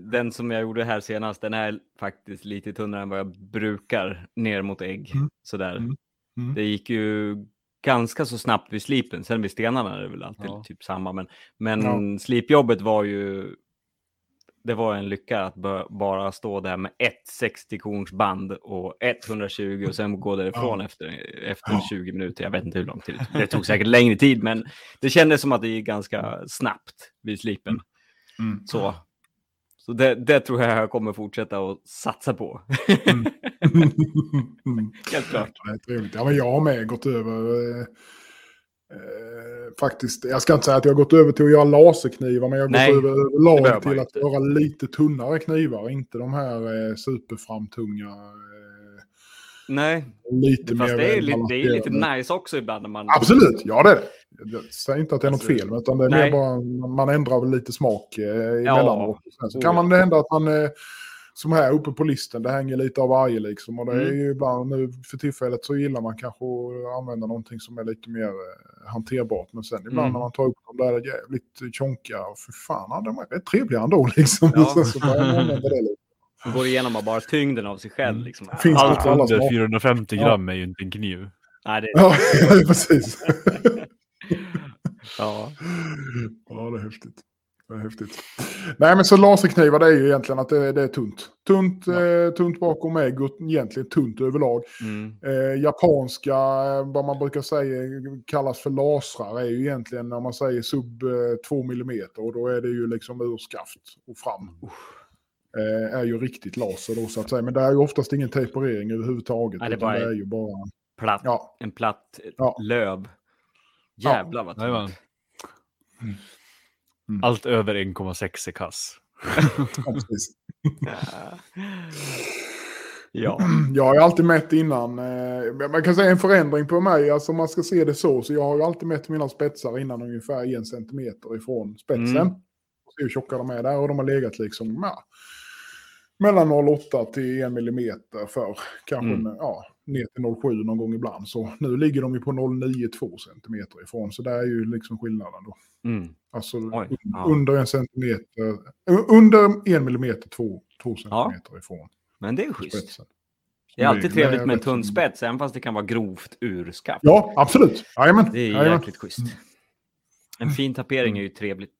den som jag gjorde här senast, den är faktiskt lite tunnare än vad jag brukar ner mot ägg. Mm. Sådär. Mm. Mm. Det gick ju ganska så snabbt vid slipen. Sen vid stenarna är det väl alltid Ja. typ samma. Men, men slipjobbet var ju... Det var en lycka att bara stå där med ett 60-korns band och 120 och sen gå därifrån efter, efter Ja. 20 minuter. Jag vet inte hur lång tid. Det tog säkert längre tid, men det kändes som att det gick ganska snabbt vid slipen. Mm. Så, så det, det tror jag jag kommer fortsätta att satsa på. Mm. Mm. Helt klart. Ja, men jag har med gått över... Eh, faktiskt, jag ska inte säga att jag har gått över till att göra laserknivar, men jag har Nej, gått över man till att göra lite tunnare knivar. Inte de här eh, superframtunga. Eh, Nej, lite fast mer... det är, eh, lite, det är lite nice också ibland när man... Absolut, ja det är det. Jag säger inte att det är något fel, utan det är nej. mer bara man ändrar lite smak eh, emellanåt. Sen så kan ja. man det hända att man, eh, som här uppe på listen, det hänger lite av varje liksom. Och det är Mm. ju ibland nu för tillfället så gillar man kanske att använda någonting som är lite mer eh, hanterbart. Men sen ibland Mm. när man tar upp de där jävligt tjonkiga, för fan, ja, de är rätt trevliga ändå liksom. Ja. Sen så börjar man använda det lite. Man går igenom bara tyngden av sig själv. Liksom. Finns det Allt under smaker. 450 Ja. gram är ju inte en kniv. Nej, det, Ja, precis. ja. Ja, det är häftigt. Det är häftigt. Nej, men så laserknivar det är ju egentligen att det, det är tunt. Tunt, eh, tunt bakom ägg och egentligen tunt överlag. Mm. Eh, japanska, eh, vad man brukar säga kallas för lasrar, är ju egentligen när man säger sub 2 mm och då är det ju liksom ur skaft och fram. Eh, är ju riktigt laser då så att säga. Men det är ju oftast ingen temperering överhuvudtaget. Nej, det bara- det är ju bara... Platt, Ja, En platt Ja. löv. Jävlar vad Jajamän. Tunt. Allt över 1,6 är kass. Ja. Jag har ju alltid mätt innan. Eh, man kan säga en förändring på mig, alltså om man ska se det så, så jag har ju alltid mätt mina spetsar innan ungefär en centimeter ifrån spetsen. Mm. Se hur tjocka de är där och de har legat liksom ja, mellan 0,8 till 1 millimeter för kanske Mm. ja, ner till 0,7 någon gång ibland. Så nu ligger de ju på 0,92 centimeter ifrån, så det är ju liksom skillnaden då. Mm. Alltså Oj, un- ja. under en centimeter, under en millimeter, två, två centimeter ifrån Men det är schysst. spetsen. Det är alltid trevligt med en tunn spets, även fast det kan vara grovt urskaft. Ja, absolut. Jajamän. Det är Jajamän. jäkligt schysst. En fin tapering är ju trevligt.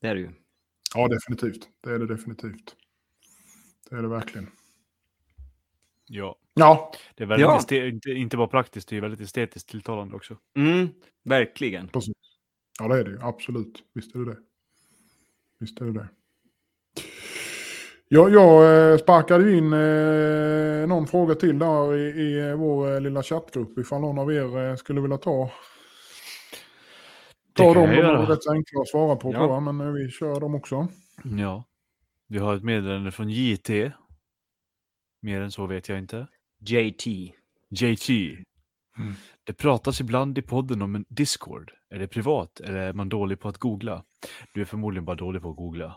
Det är det ju. Ja, definitivt. Det är det definitivt. Det är det verkligen. Ja. Ja, Det är väldigt Ja. este- inte, bara praktiskt, det är väldigt estetiskt tilltalande också. Mm, verkligen. precis. Ja, det är det ju. Absolut. Visst är det det. Visst är det det. Ja, jag eh, sparkade in eh, någon fråga till där i, i vår eh, lilla chattgrupp ifall någon av er skulle vilja ta, ta dem. De är rätt enkla att svara på Ja. tror jag, men vi kör dem också. Ja. Vi har ett meddelande från JT. Mer än så vet jag inte. JT. JT. Mm. Det pratas ibland i podden om en Discord. Är det privat eller är man dålig på att googla? Du är förmodligen bara dålig på att googla.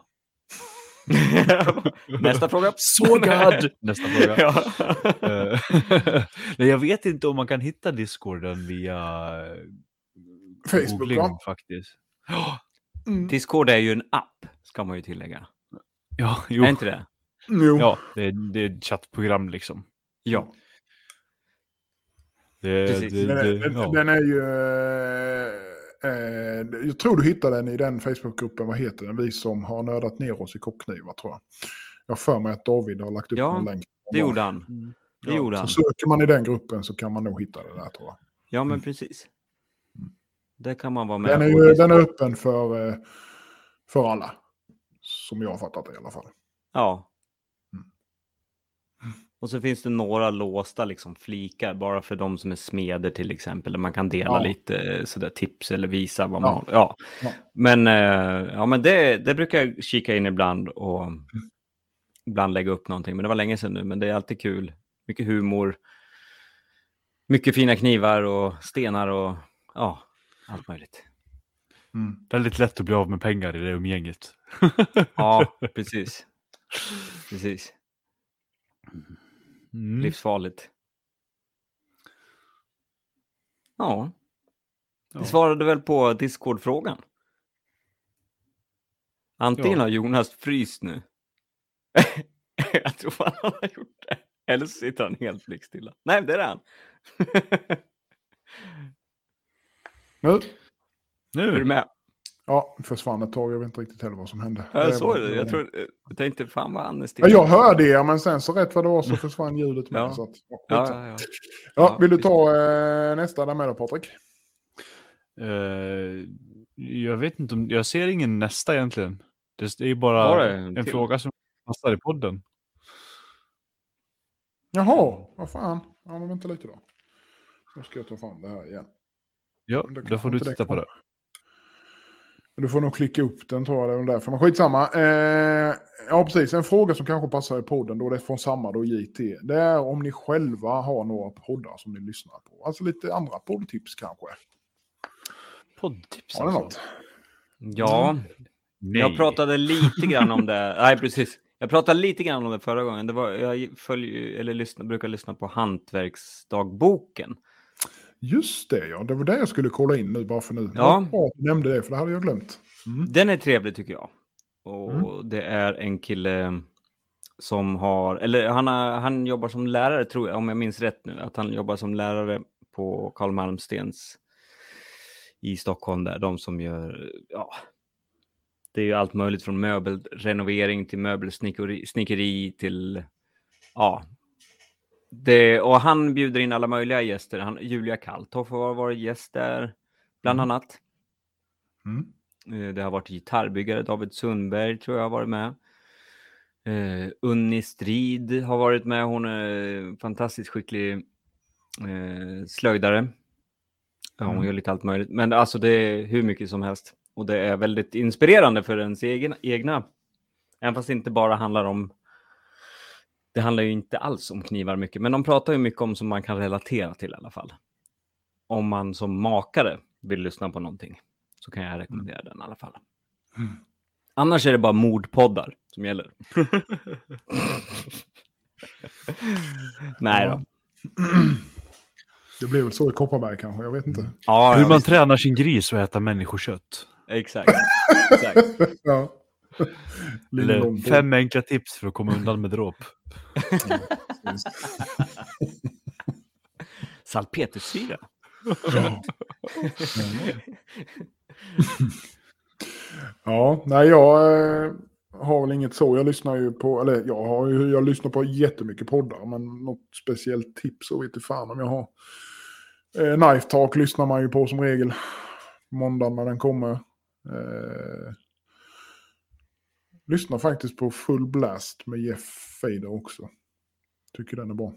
Nästa fråga. Sågad! Nästa fråga. ja. Eh, Nej, jag vet inte om man kan hitta Discorden via eh, Facebook, googling va? faktiskt. Discord är ju en app, ska man ju tillägga. Ja, jo. Är inte det? Jo. ja det, är, det är ett chattprogram liksom. Ja. Det, Precis. det, Den, är, det, den, ja. den är ju... Eh, jag tror du hittar den i den Facebookgruppen, vad heter den? Vi som har nördat ner oss i kockknivar tror jag. Jag för mig att David har lagt upp Ja, en länk. Det gjorde han. Det Ja, gjorde Så han. söker man i den gruppen så kan man nog hitta det där tror jag. Ja, men precis. Där kan man vara med. Den är, ju, den är öppen för, eh, för alla. Som jag har fattat det i alla fall. Ja. Och så finns det några låsta liksom flikar bara för de som är smeder till exempel. Där man kan dela Ja. lite eh, sådär tips eller visa vad man. Ja. Ja. Men, eh, ja, men det, det brukar jag kika in ibland och ibland lägga upp någonting. Men det var länge sedan nu, men det är alltid kul. Mycket humor. Mycket fina knivar och stenar och ja, allt möjligt. Mm. Väldigt lätt att bli av med pengar i det umgänget. Ja, precis. Precis. Mm. Livsfarligt. Ja. Ja. Vi svarade väl på Discord-frågan. Antingen Ja. har Jonas fryst nu. jag tror fan han har gjort det. Eller så sitter han helt blickstilla. Nej, det är han. Nu, är du Nu. med? Ja, försvann ett tag. Jag vet inte riktigt heller vad som hände. Jag Det såg det. Jag, tror, jag tänkte fan vad är Ja, jag hörde er, men sen så rätt vad det var så försvann ljudet med. Ja. Så att, ja, Ja, ja, ja. vill du ta eh, nästa där med då, Patrik? Eh, jag vet inte om, jag ser ingen nästa egentligen. Det är ju bara det en en fråga som passar i podden. Jaha, vad fan. Ja, men vänta lite då. Nu ska jag ta fram det här igen. Ja, det då kanske får du det titta på det. Du får nog klicka upp den tror jag, det är därför. Men skitsamma. Eh, ja, precis. En fråga som kanske passar i podden, då det är från samma då, JT. Det är om ni själva har några poddar som ni lyssnar på. Alltså lite andra poddtips kanske. Poddtips Har ni alltså. något? ja, Nej. jag pratade lite grann om det. Nej, precis. Jag pratade lite grann om det förra gången. Det var, jag följer, eller lyssna, brukar lyssna på Hantverksdagboken. Just det, ja. Det var det jag skulle kolla in nu bara för nu. Ja. Du nämnde det, för det hade jag glömt. Mm. Den är trevlig tycker jag. Och Mm. det är en kille som har, eller han, har, han jobbar som lärare tror jag, om jag minns rätt nu, att han jobbar som lärare på Karl Malmstens i Stockholm där, de som gör, ja, det är ju allt möjligt från möbelrenovering till möbelsnickeri snickeri till, ja, det, och han bjuder in alla möjliga gäster. Han, Julia Kalthoff har varit gäst där, bland Mm. annat. Mm. Eh, Det har varit gitarrbyggare, David Sundberg tror jag har varit med. Uh, Unni Strid har varit med, hon är fantastiskt skicklig uh, slöjdare. Ja, hon Mm. gör lite allt möjligt, men alltså det är hur mycket som helst. Och det är väldigt inspirerande för ens egen, egna, även fast det inte bara handlar om det handlar ju inte alls om knivar mycket, men de pratar ju mycket om som man kan relatera till i alla fall. Om man som makare vill lyssna på någonting så kan jag rekommendera den i alla fall. Mm. Annars är det bara mordpoddar som gäller. Nej då. Det blir väl så i Kopparberg kanske, jag vet inte. Ja, Hur man visst. tränar sin gris att äta människokött. Exakt. Exakt. ja. Eller fem enkla tips för att komma undan med dråp. Salpetersyra. Ja. Nej jag eh, har väl inget så. Jag lyssnar ju på, eller jag har ju, jag lyssnar på jättemycket poddar, men något speciellt tips så vet inte fan om jag har. Eh, Knife Talk lyssnar man ju på som regel. Måndagen när den kommer. Eh, lyssnar faktiskt på Full Blast med Jeff Fader också. Tycker den är bra.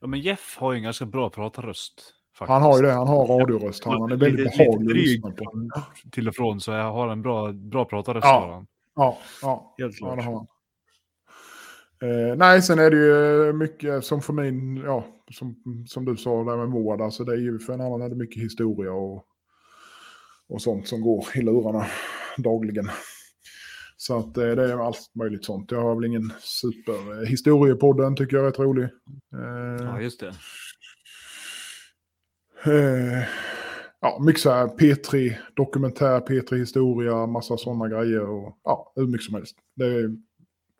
Ja, men Jeff har ju en ganska bra pratarröst. Faktiskt. Han har ju det, han har radioröst. Han, han är väldigt Lite- behaglig att lyssna på. Till och från, så jag har en bra, bra pratarröst. Ja. Ja, ja. Helt ja klart. det har han. Eh, nej, sen är det ju mycket som för min, ja, som, som du sa där med Moad, alltså det är ju för en annan är det mycket historia och, och sånt som går i lurarna dagligen. Så att eh, det är allt möjligt sånt. Jag har väl ingen super... Eh, historiepodden tycker jag är rätt rolig. Eh, Ja, just det. Eh, ja, mycket så här P3, dokumentär, P3 historia, massa sådana grejer och ja, hur mycket som helst. Det är,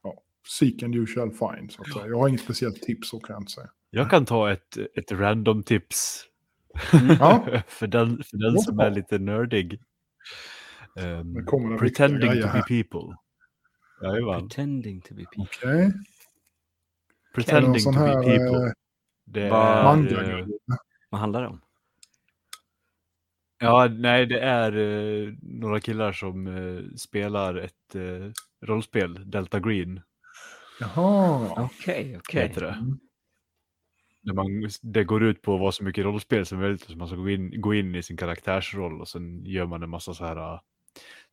ja, seek and you shall find, så att säga. Jag har inget speciellt tips, så kan jag inte säga. Jag kan ta ett, ett random tips. Ja. för den, för den som är lite nördig. Um, pretending to be people. Jajamän. Pretending to be people. Okej. Någon Pretending to be people. eh, Det Vad- är, manga eh, Vad handlar det om? Ja, nej, det är eh, några killar som eh, spelar ett eh, rollspel, Delta Green Jaha. Okej, okej. heter det. Mm. Man, det går ut på att vara så mycket rollspel som möjligt, så man ska gå in, gå in i sin karaktärsroll och sen gör man en massa så här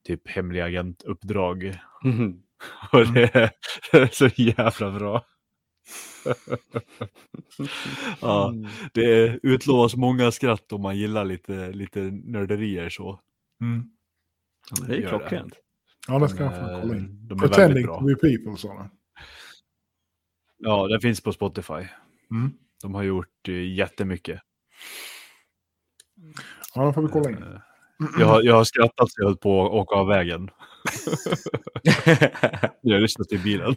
typ hemliga agentuppdrag. Mhm. Och det är, det är så jävla bra. ja, det är, utlovas många skratt om man gillar lite, lite nörderier så. Mm. Ja, det är det. klockrent. Ja, det ska jag Eh, få kolla in. De är väldigt Pretending bra. to be people, det. Ja, den finns på Spotify. Mm. De har gjort uh, jättemycket. Ja, då får vi kolla in. Jag har, jag har skrattat så jag höll på att åka av vägen. Jag har lyssnat i bilen.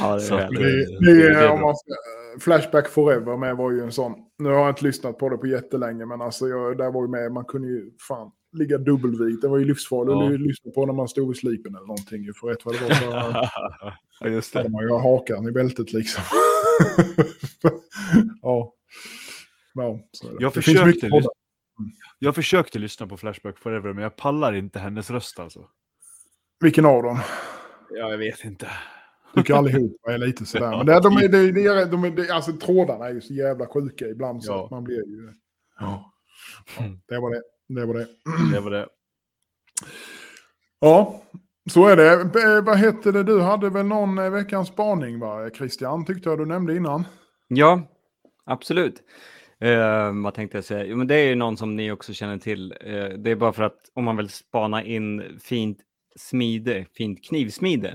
ja, det är. Det, det- det om man ska, Flashback Forever med var ju en sån. Nu har jag inte lyssnat på det på jättelänge, men alltså jag, där var ju med, man kunde ju fan ligga dubbelvikt. Det var ju livsfarligt Ja. att lyssna på när man stod i slipen eller någonting. För rätt vad det var så Ja, just hade man ju hakan i bältet liksom. ja. ja så. Jag det finns försökte lyssna. Jag försökte lyssna på Flashback Forever, men jag pallar inte hennes röst alltså. Vilken av dem? Ja, jag vet inte. Tycker allihopa är lite sådär. Ja, Men det, de är, de, de, är- de, är- de, alltså trådarna är ju så jävla sjuka ibland så Ja. att man blir ju... Ja. ja. Mm. Det var det. Det var det. Det var det. Ja, så är det. B- vad hette det? Du hade väl någon eh, veckans spaning va, Christian? Tyckte jag du nämnde innan. Ja, absolut. Eh, vad tänkte jag säga? Jo, men det är ju någon som ni också känner till. Eh, det är bara för att om man vill spana in fint smide, fint knivsmide.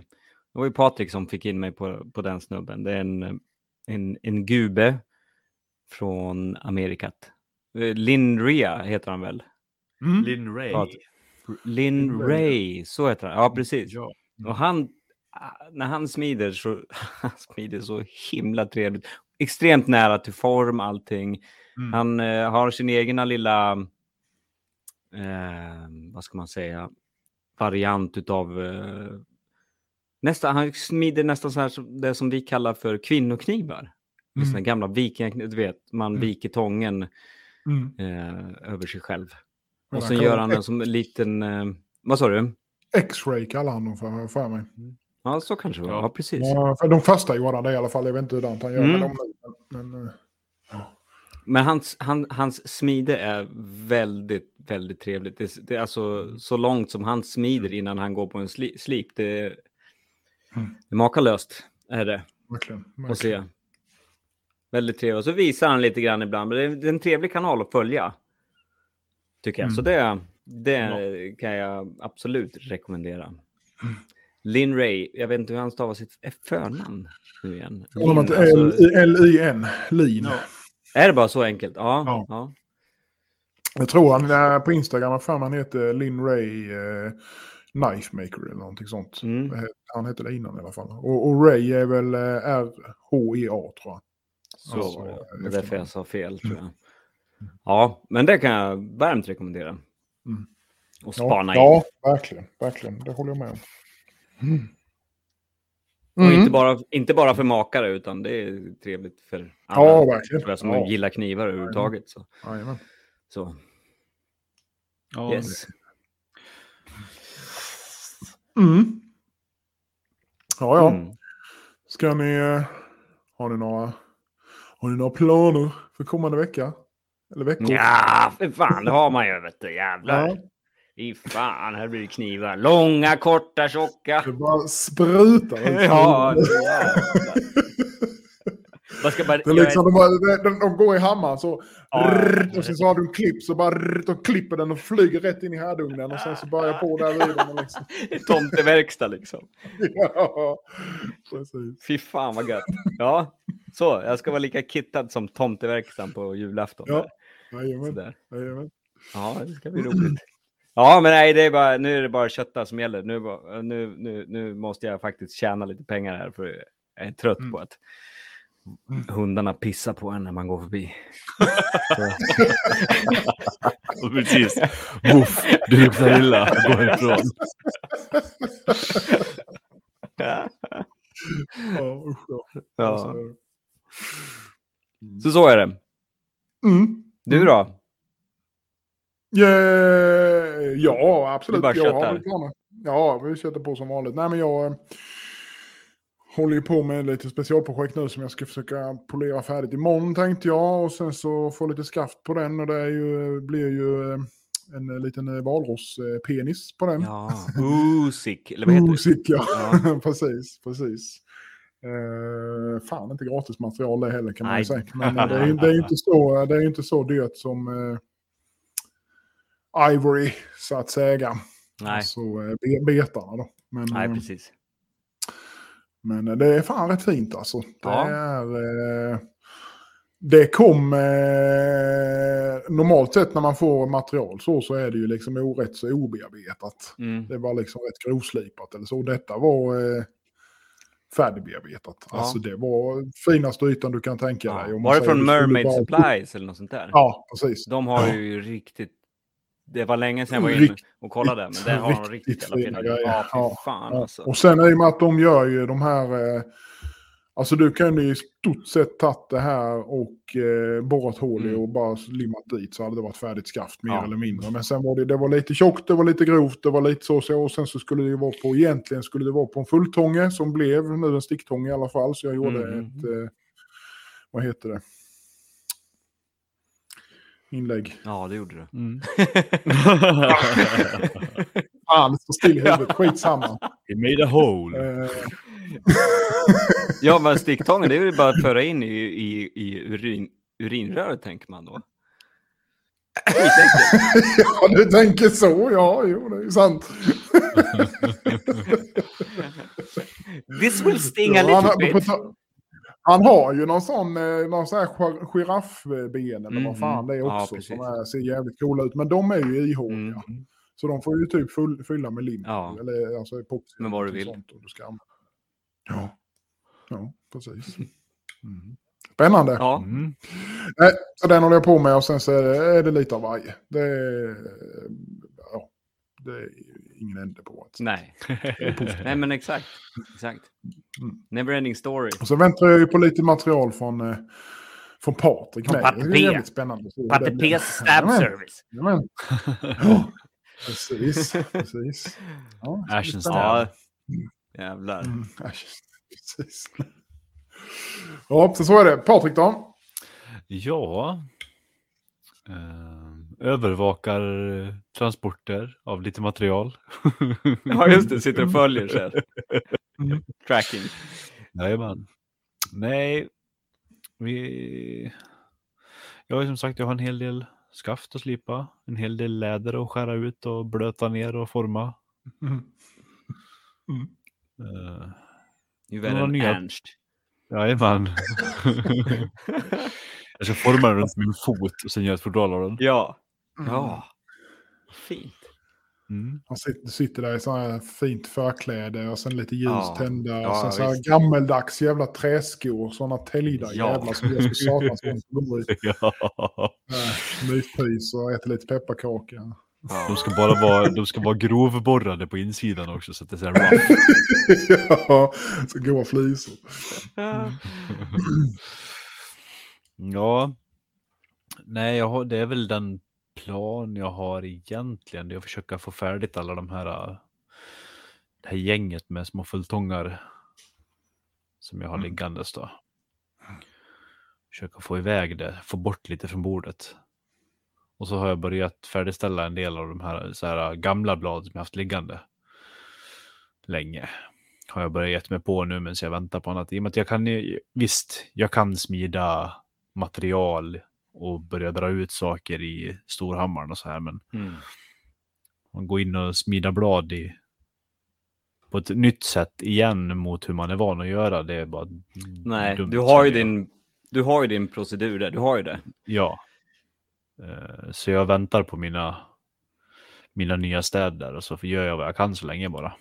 Det var ju Patrik som fick in mig på, på den snubben. Det är en, en, en gube från Amerikat. Eh, Lin Ria heter han väl? Lin Ray. Ja, Lin Lin Ray. Ray, så heter han. Ja, precis. Ja. Och han, ah, när han smider så, han smider så himla trevligt. Extremt nära till form, allting. Mm. Han eh, har sin egna lilla, eh, vad ska man säga, variant utav, eh, nästan, han smider nästan så här som, det som vi kallar för kvinnoknivar. Mm. Såna gamla vikingaknivar, du vet, man Mm. viker tången Mm. eh, över sig själv. Och sen gör han det en som en liten, eh, vad sa du? X-ray kallar han dem för, för mig. Ja, så kanske det var. Ja. Ja, precis. Ja, för de första gjorde det i alla fall. Jag vet inte hur han gör med Mm. dem nu. Men, men, eh, Men hans, han, hans smide är väldigt, väldigt trevligt. Det, det är alltså så långt som han smider innan han går på en sli, slip. Det, är- Mm. det är makalöst är det verkligen. att verkligen. se. Väldigt trevligt. Och så visar han lite grann ibland. Men det är, en trevlig kanal att följa. Tycker jag. Mm. Så det, det kan jag absolut rekommendera. Mm. Lin Ray, jag vet inte hur han stavar sitt förnamn nu igen. Lin, alltså, L-I-N. Ja. är det bara så enkelt? Ja. Ja. ja. Jag tror han eh, på Instagram, vad fan han heter, Lin Ray eh, Knife Maker eller någonting sånt. Mm. Han hette det innan i alla fall. Och, och Ray är väl eh, R-H-E-A tror jag. Så Alltså, var det. Är därför jag sa fel tror jag. Ja, men det kan jag varmt rekommendera. Och Ja, spana in. ja, verkligen. Verkligen. Det håller jag med om. Mm. Och Mm. inte, bara, inte bara för makare, utan det är trevligt för Ja, alla verkligen. jag, som Ja. gillar knivar överhuvudtaget. Så, Jajamän. så Ja, yes. Mm. Ja, ja. Mm. Ska ni... Har ni några... Har ni några planer för kommande vecka? Eller veckor? Ja, för fan, det har man ju, vet du. Jävlar. Ja. Fy fan, här blir det knivar. Långa, korta, tjocka. Det bara sprutar ut. Ja. Man ska bara Det är liksom, de, bara, de, de går i hammaren så. Ja, rrrt, och sen så har du en klipp så bara rrrt, de klipper den och flyger rätt in i härdugnen och sen så börjar på där vid den. Liksom. tomteverkstad liksom. Ja, precis. Fy fan vad gött. Ja, så. Jag ska vara lika kittad som tomteverkstan på julafton. Ja. där. Jajamän. Sådär. Jajamän. Ja, det ska bli roligt. Ja, men nej, det är bara, nu är det bara kötta som gäller. Nu, nu, nu, nu måste jag faktiskt tjäna lite pengar här för jag är trött Mm. på att hundarna pissar på en när man går förbi. precis. Woof, du luktar illa. Gå härifrån. Ja. Alltså, Så så är det. Mm. Du då? Ja, ja, absolut. Jag har planer. Ja, vi köttar på som vanligt. Nej, men jag eh, håller ju på med lite specialprojekt nu som jag ska försöka polera färdigt imorgon tänkte jag. Och sen så få lite skaft på den och det är ju, blir ju eh, en eh, liten valross-penis på den. Ja, Usyk, eller vad heter det? Osik, ja. Ja. precis, precis. Eh, fan, inte gratis material det heller kan man ju säga. Men det är, ju- det är inte så, det är inte så dyrt som eh, Ivory, så att säga. Nej, Alltså eh, be- betarna då. Men, nej, eh, precis. men eh, det är fan rätt fint alltså. Det Ja. är... Eh, det kom... Eh, normalt sett när man får material så, så är det ju liksom orätt så obearbetat. Mm. Det var liksom rätt grovslipat eller så. Detta var eh, färdigbearbetat. Ja. Alltså det var finaste ytan du kan tänka Ja. dig. Var det från Mermaid Supplies eller något sånt där? Ja, precis. De har ju riktigt... Det var länge sedan jag var inne och kollade, men där har de riktigt jävla fina grejer. Ja, Ja, fan alltså. Och sen i och med att de gör ju de här... Eh, alltså du kunde i stort sett tagit det här och eh, borrat hål i Mm. och bara limmat dit så hade det varit färdigt skaft mer Ja. eller mindre. Men sen var det, det var lite tjockt, det var lite grovt, det var lite så och så. Och sen så skulle det ju vara på, egentligen skulle det vara på en fulltånge som blev nu en sticktånge i alla fall. Så jag gjorde Mm. ett, eh, vad heter det? Inlägg. Ja, det gjorde du. Mm. Fan, det står still i huvudet, skitsamma. He made a hole. Eh, Ja, men sticktången, det är ju bara att föra in i, i, i urin, urinröret, tänker man då. Ja, du tänker så, ja, jo, det är ju sant. This will sting a Ja, little på bit. ta- han har ju någon sån, eh, någon sån här gir- giraffben eller vad fan det är Ja, också. precis. som är, ser jävligt coola ut. Men de är ju ihåliga. Mm. Så de får ju typ full, fylla med lim. Ja. Eller alltså epoxy. Men vad du eller vill. Sånt, och du ska använda. Ja. ja, precis. Mm. Spännande. Ja, Mm. Nej, så den håller jag på med och sen så är det, är det lite av varje. Det ja, det är ingen ände på. det. nej. nej, men exakt. exakt. Mm. Neverending story. Och så väntar jag ju på lite material från, eh, från Patrik. Från med. Patte Det är P. spännande. hur Patte. P's stab service. jajamän. Ja, precis. precis. Ja, Action spännande. Ja, jävlar. Mm, precis. Ja, så, så är det. Patrik då? Ja. Eh, övervakar eh, transporter av lite material. Ja, just det. Sitter och följer så här. Mm. Tracking. Jajamän. Nej, vi... Jag har som sagt, jag har en hel del skaft att slipa. En hel del läder att skära ut och blöta ner och forma. Mm. Uh, Några nya- Ernst. jajamän. jag ska forma den runt min fot och sen göra ett fodral av den. Ja. Ja. Fint. Mm. Han sitter, sitter där i så här fint förkläde och sen lite ljus Ja. tända. Och Ja, sen så här gammeldags jävla träskor. Sådana täljda Ja. jävlar som jag skulle satans inte gå i. Ja. Äh, Myspys och äter lite pepparkaka. De ska bara vara, de ska vara grovborrade på insidan också så att det ser rough. ja, så goa flisor. Ja. Nej, jag har, det är väl den plan jag har egentligen. Det är att försöka få färdigt alla de här, äh, det här gänget med små fulltångar som jag har Mm. liggandes då. Försöka få iväg det, få bort lite från bordet. Och så har jag börjat färdigställa en del av de här, så här gamla blad som jag haft liggande länge. Har jag börjat gett mig på nu medan jag väntar på annat. I och med att jag kan, visst, jag kan smida material och börja dra ut saker i storhammaren och så här, men Mm. man går in och smida blad i på ett nytt sätt igen mot hur man är van att göra. Det är bara Nej, dumt, du har, ju din, du har ju din procedur där. Du har ju det. Ja. Eh, Så jag väntar på mina, mina nya städer och så gör jag vad jag kan så länge bara.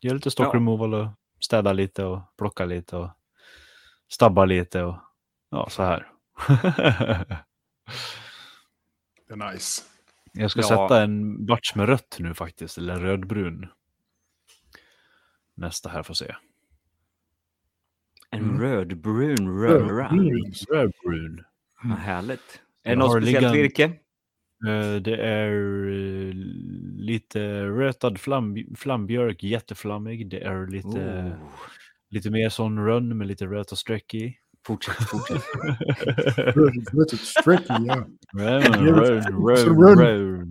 Gör lite stock Ja. removal och städa lite och plocka lite och stabba lite och ja, så här. Det är nice. jag ska Ja. sätta en batch med rött nu faktiskt, eller rödbrun. Nästa här får se. En Mm. rödbrun. Mm. Rödbrun. Vad härligt. Är det något speciellt liggan- virke? Eh, Det är eh, lite rötad flam, flambjörk, jätteflammig. Det är lite, Oh. lite mer sån rönn med lite röta streck i. Fortsätt, fortsätt. Rötet strecky, ja. Rön, Ja.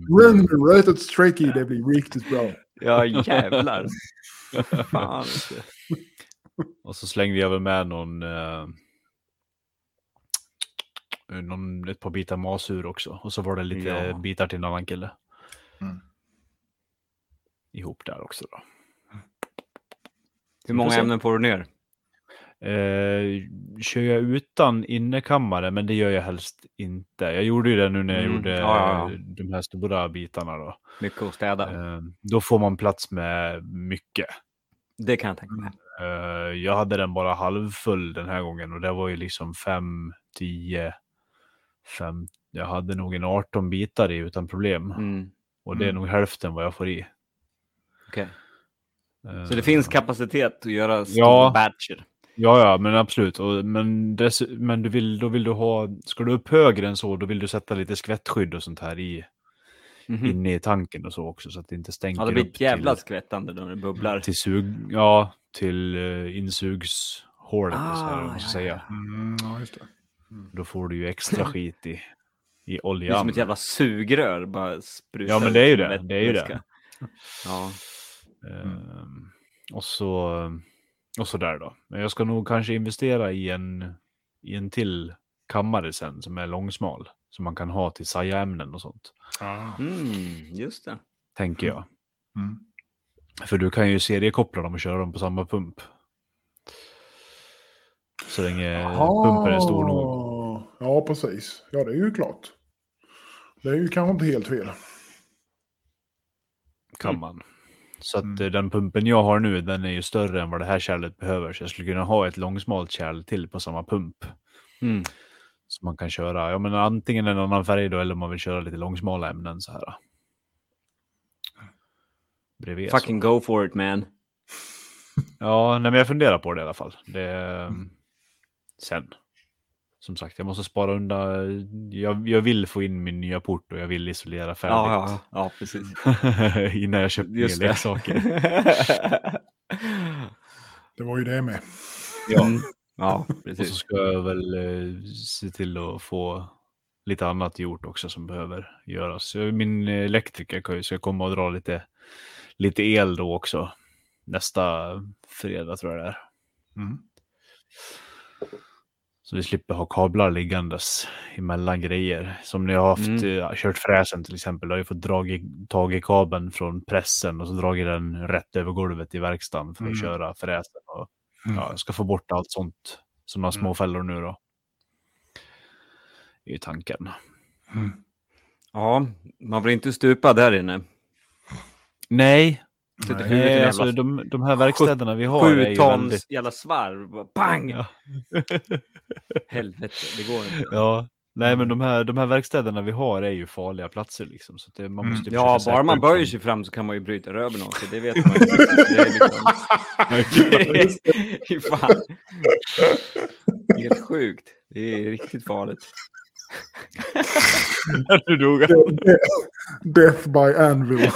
Run med rötet strecky, det blir riktigt bra. Ja, jävlar. Fan. Och så slängde jag väl med någon, eh, någon ett par bitar masur också. Och så var det lite Ja. bitar till en annan kille. Mm. Ihop där också då. Hur många ämnen får du ner? Eh, kör jag utan innekammare, men det gör jag helst inte. Jag gjorde ju det nu när jag Mm, gjorde ja, ja, eh, de här stora bitarna. Då. Mycket att städa. Eh, då får man plats med mycket. Det kan jag tänka mig. Eh, jag hade den bara halvfull den här gången och det var ju liksom 5, 10, 5. Jag hade nog en 18 bitar i utan problem. Mm. Och det är Mm. nog hälften vad jag får i. okej. Eh, Så det finns kapacitet att göra stora Ja. batcher? Ja, ja, men absolut. Och, men dess, men du vill, då vill du ha, ska du upp högre än så, då vill du sätta lite skvättskydd och sånt här i, Mhm. inne i tanken och så också, så att det inte stänker Ja, det blir upp ett jävla till, skvättande när det bubblar. till sug, ja, till uh, insugshålet, och så här, Ah, man ska ja, säga. Mm, ja, just det. Då får du ju extra skit i, i Det är oljan. som ett jävla sugrör bara sprutar Ja, men det är ju det. Det är ju det. Ja. Ehm, och så och så där då. Men jag ska nog kanske investera i en, i en till kammare sen som är långsmal. Som man kan ha till sajaämnen och sånt. Ah. Mm, just det. Tänker jag. Mm. För du kan ju seriekoppla dem och köra dem på samma pump. Så länge pumpen är stor nog. Ja, precis. Ja, det är ju klart. Det är ju kanske inte helt fel. Kan man. Så att Mm. eh, den pumpen jag har nu, den är ju större än vad det här kärlet behöver. Så jag skulle kunna ha ett långsmalt kärl till på samma pump. Mm. Så man kan köra, ja men antingen en annan färg då, eller om man vill köra lite långsmala ämnen så här. Bredvid. så. Fucking go for it man. Ja, nej, men jag funderar på det i alla fall. Det, mm. Sen. Som sagt, jag måste spara undan. Jag, jag vill få in min nya port och jag vill isolera Ja, färdigt. ja, ja, precis. Innan jag köper mer det. leksaker. Det var ju det med. Ja. Mm. Ja, Och så precis. ska jag väl eh, se till att få lite annat gjort också som behöver göras. Min elektriker kan ju ska komma och dra lite, lite el då också. Nästa fredag tror jag det är. Mm. Så vi slipper ha kablar liggandes emellan grejer. Som när jag har haft, Mm. eh, kört fräsen till exempel. Då har jag fått dragit tag i kabeln från pressen och så dragit den rätt över golvet i verkstaden för att Mm. köra fräsen. Och, Mm. ja, jag ska få bort allt sånt. Sådana Mm. små fällor nu då. Det är ju tanken. Mm. Ja, man vill inte stupa där inne. Nej, Nej. en nej jävla alltså, de, de här verkstäderna vi har är Sju ju tons väldigt... jävla svarv. Bang! Ja. Helvete, det går inte. Ja, Nej, men de här, de här verkstäderna vi har är ju farliga platser liksom. Så det, man Mm. måste Ja, försöka bara man böjer sig fram så kan man ju bryta röven av sig. Det vet man ju. Det är liksom... Fan. Helt sjukt. Det är riktigt farligt. Nu dog han. Death by Anvil.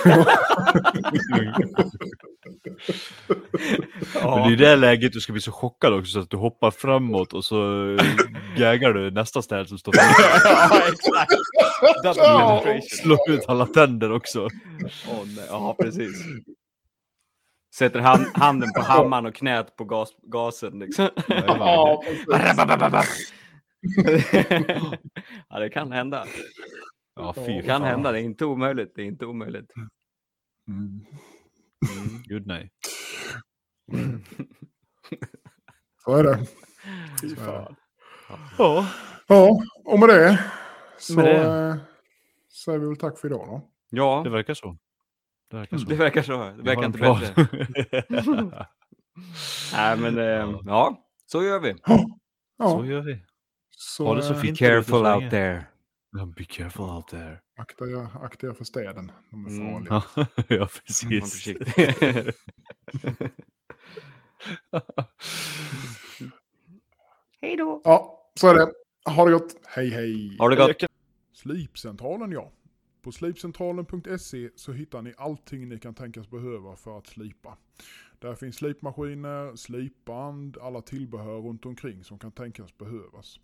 Men det är i det läget du ska bli så chockad också så att du hoppar framåt och så eh, gaggar du nästa städ som står framme. ja, exakt. Slår ut alla tänder också. Åh, nej. Ja, precis. Sätter hand, handen på hammaren och knät på gas, gasen. Liksom. ja. ja, det kan hända. Ja, fy Det kan hända. Det är inte omöjligt. Det är inte omöjligt. Mm. Gud nej. Så är det. Fy Så är det. fan. Ja. Ja, och med det så Med det. Eh, säger vi väl tack för idag då. Ja, Det verkar så. Det verkar så. det verkar så. Det verkar inte bättre. Nej, men eh, ja, så gör vi. så Ja, gör vi. Så, Ha det så eh, fint. Careful out there. Be careful out there. Akta er, akta er för städen. De är Mm. farliga. Ja, ja Var precis. Hej då. Ja, så är det. Ha det gott. Hej hej. Har det gott. Slipcentralen ja. På slipcentralen.se så hittar ni allting ni kan tänkas behöva för att slipa. Där finns slipmaskiner, slipband, alla tillbehör runt omkring som kan tänkas behövas.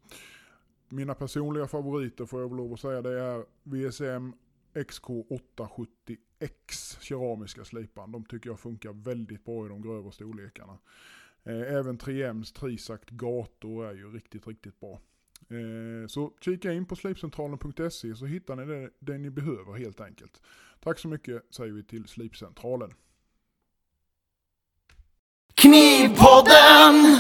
Mina personliga favoriter får jag väl lov att säga det är VSM XK870X keramiska slipband. De tycker jag funkar väldigt bra i de grövre storlekarna. Eh, även 3Ms Trisakt gator är ju riktigt, riktigt bra. Eh, så kika in på slipcentralen.se så hittar ni det, det ni behöver helt enkelt. Tack så mycket säger vi till Slipcentralen. Knivpodden!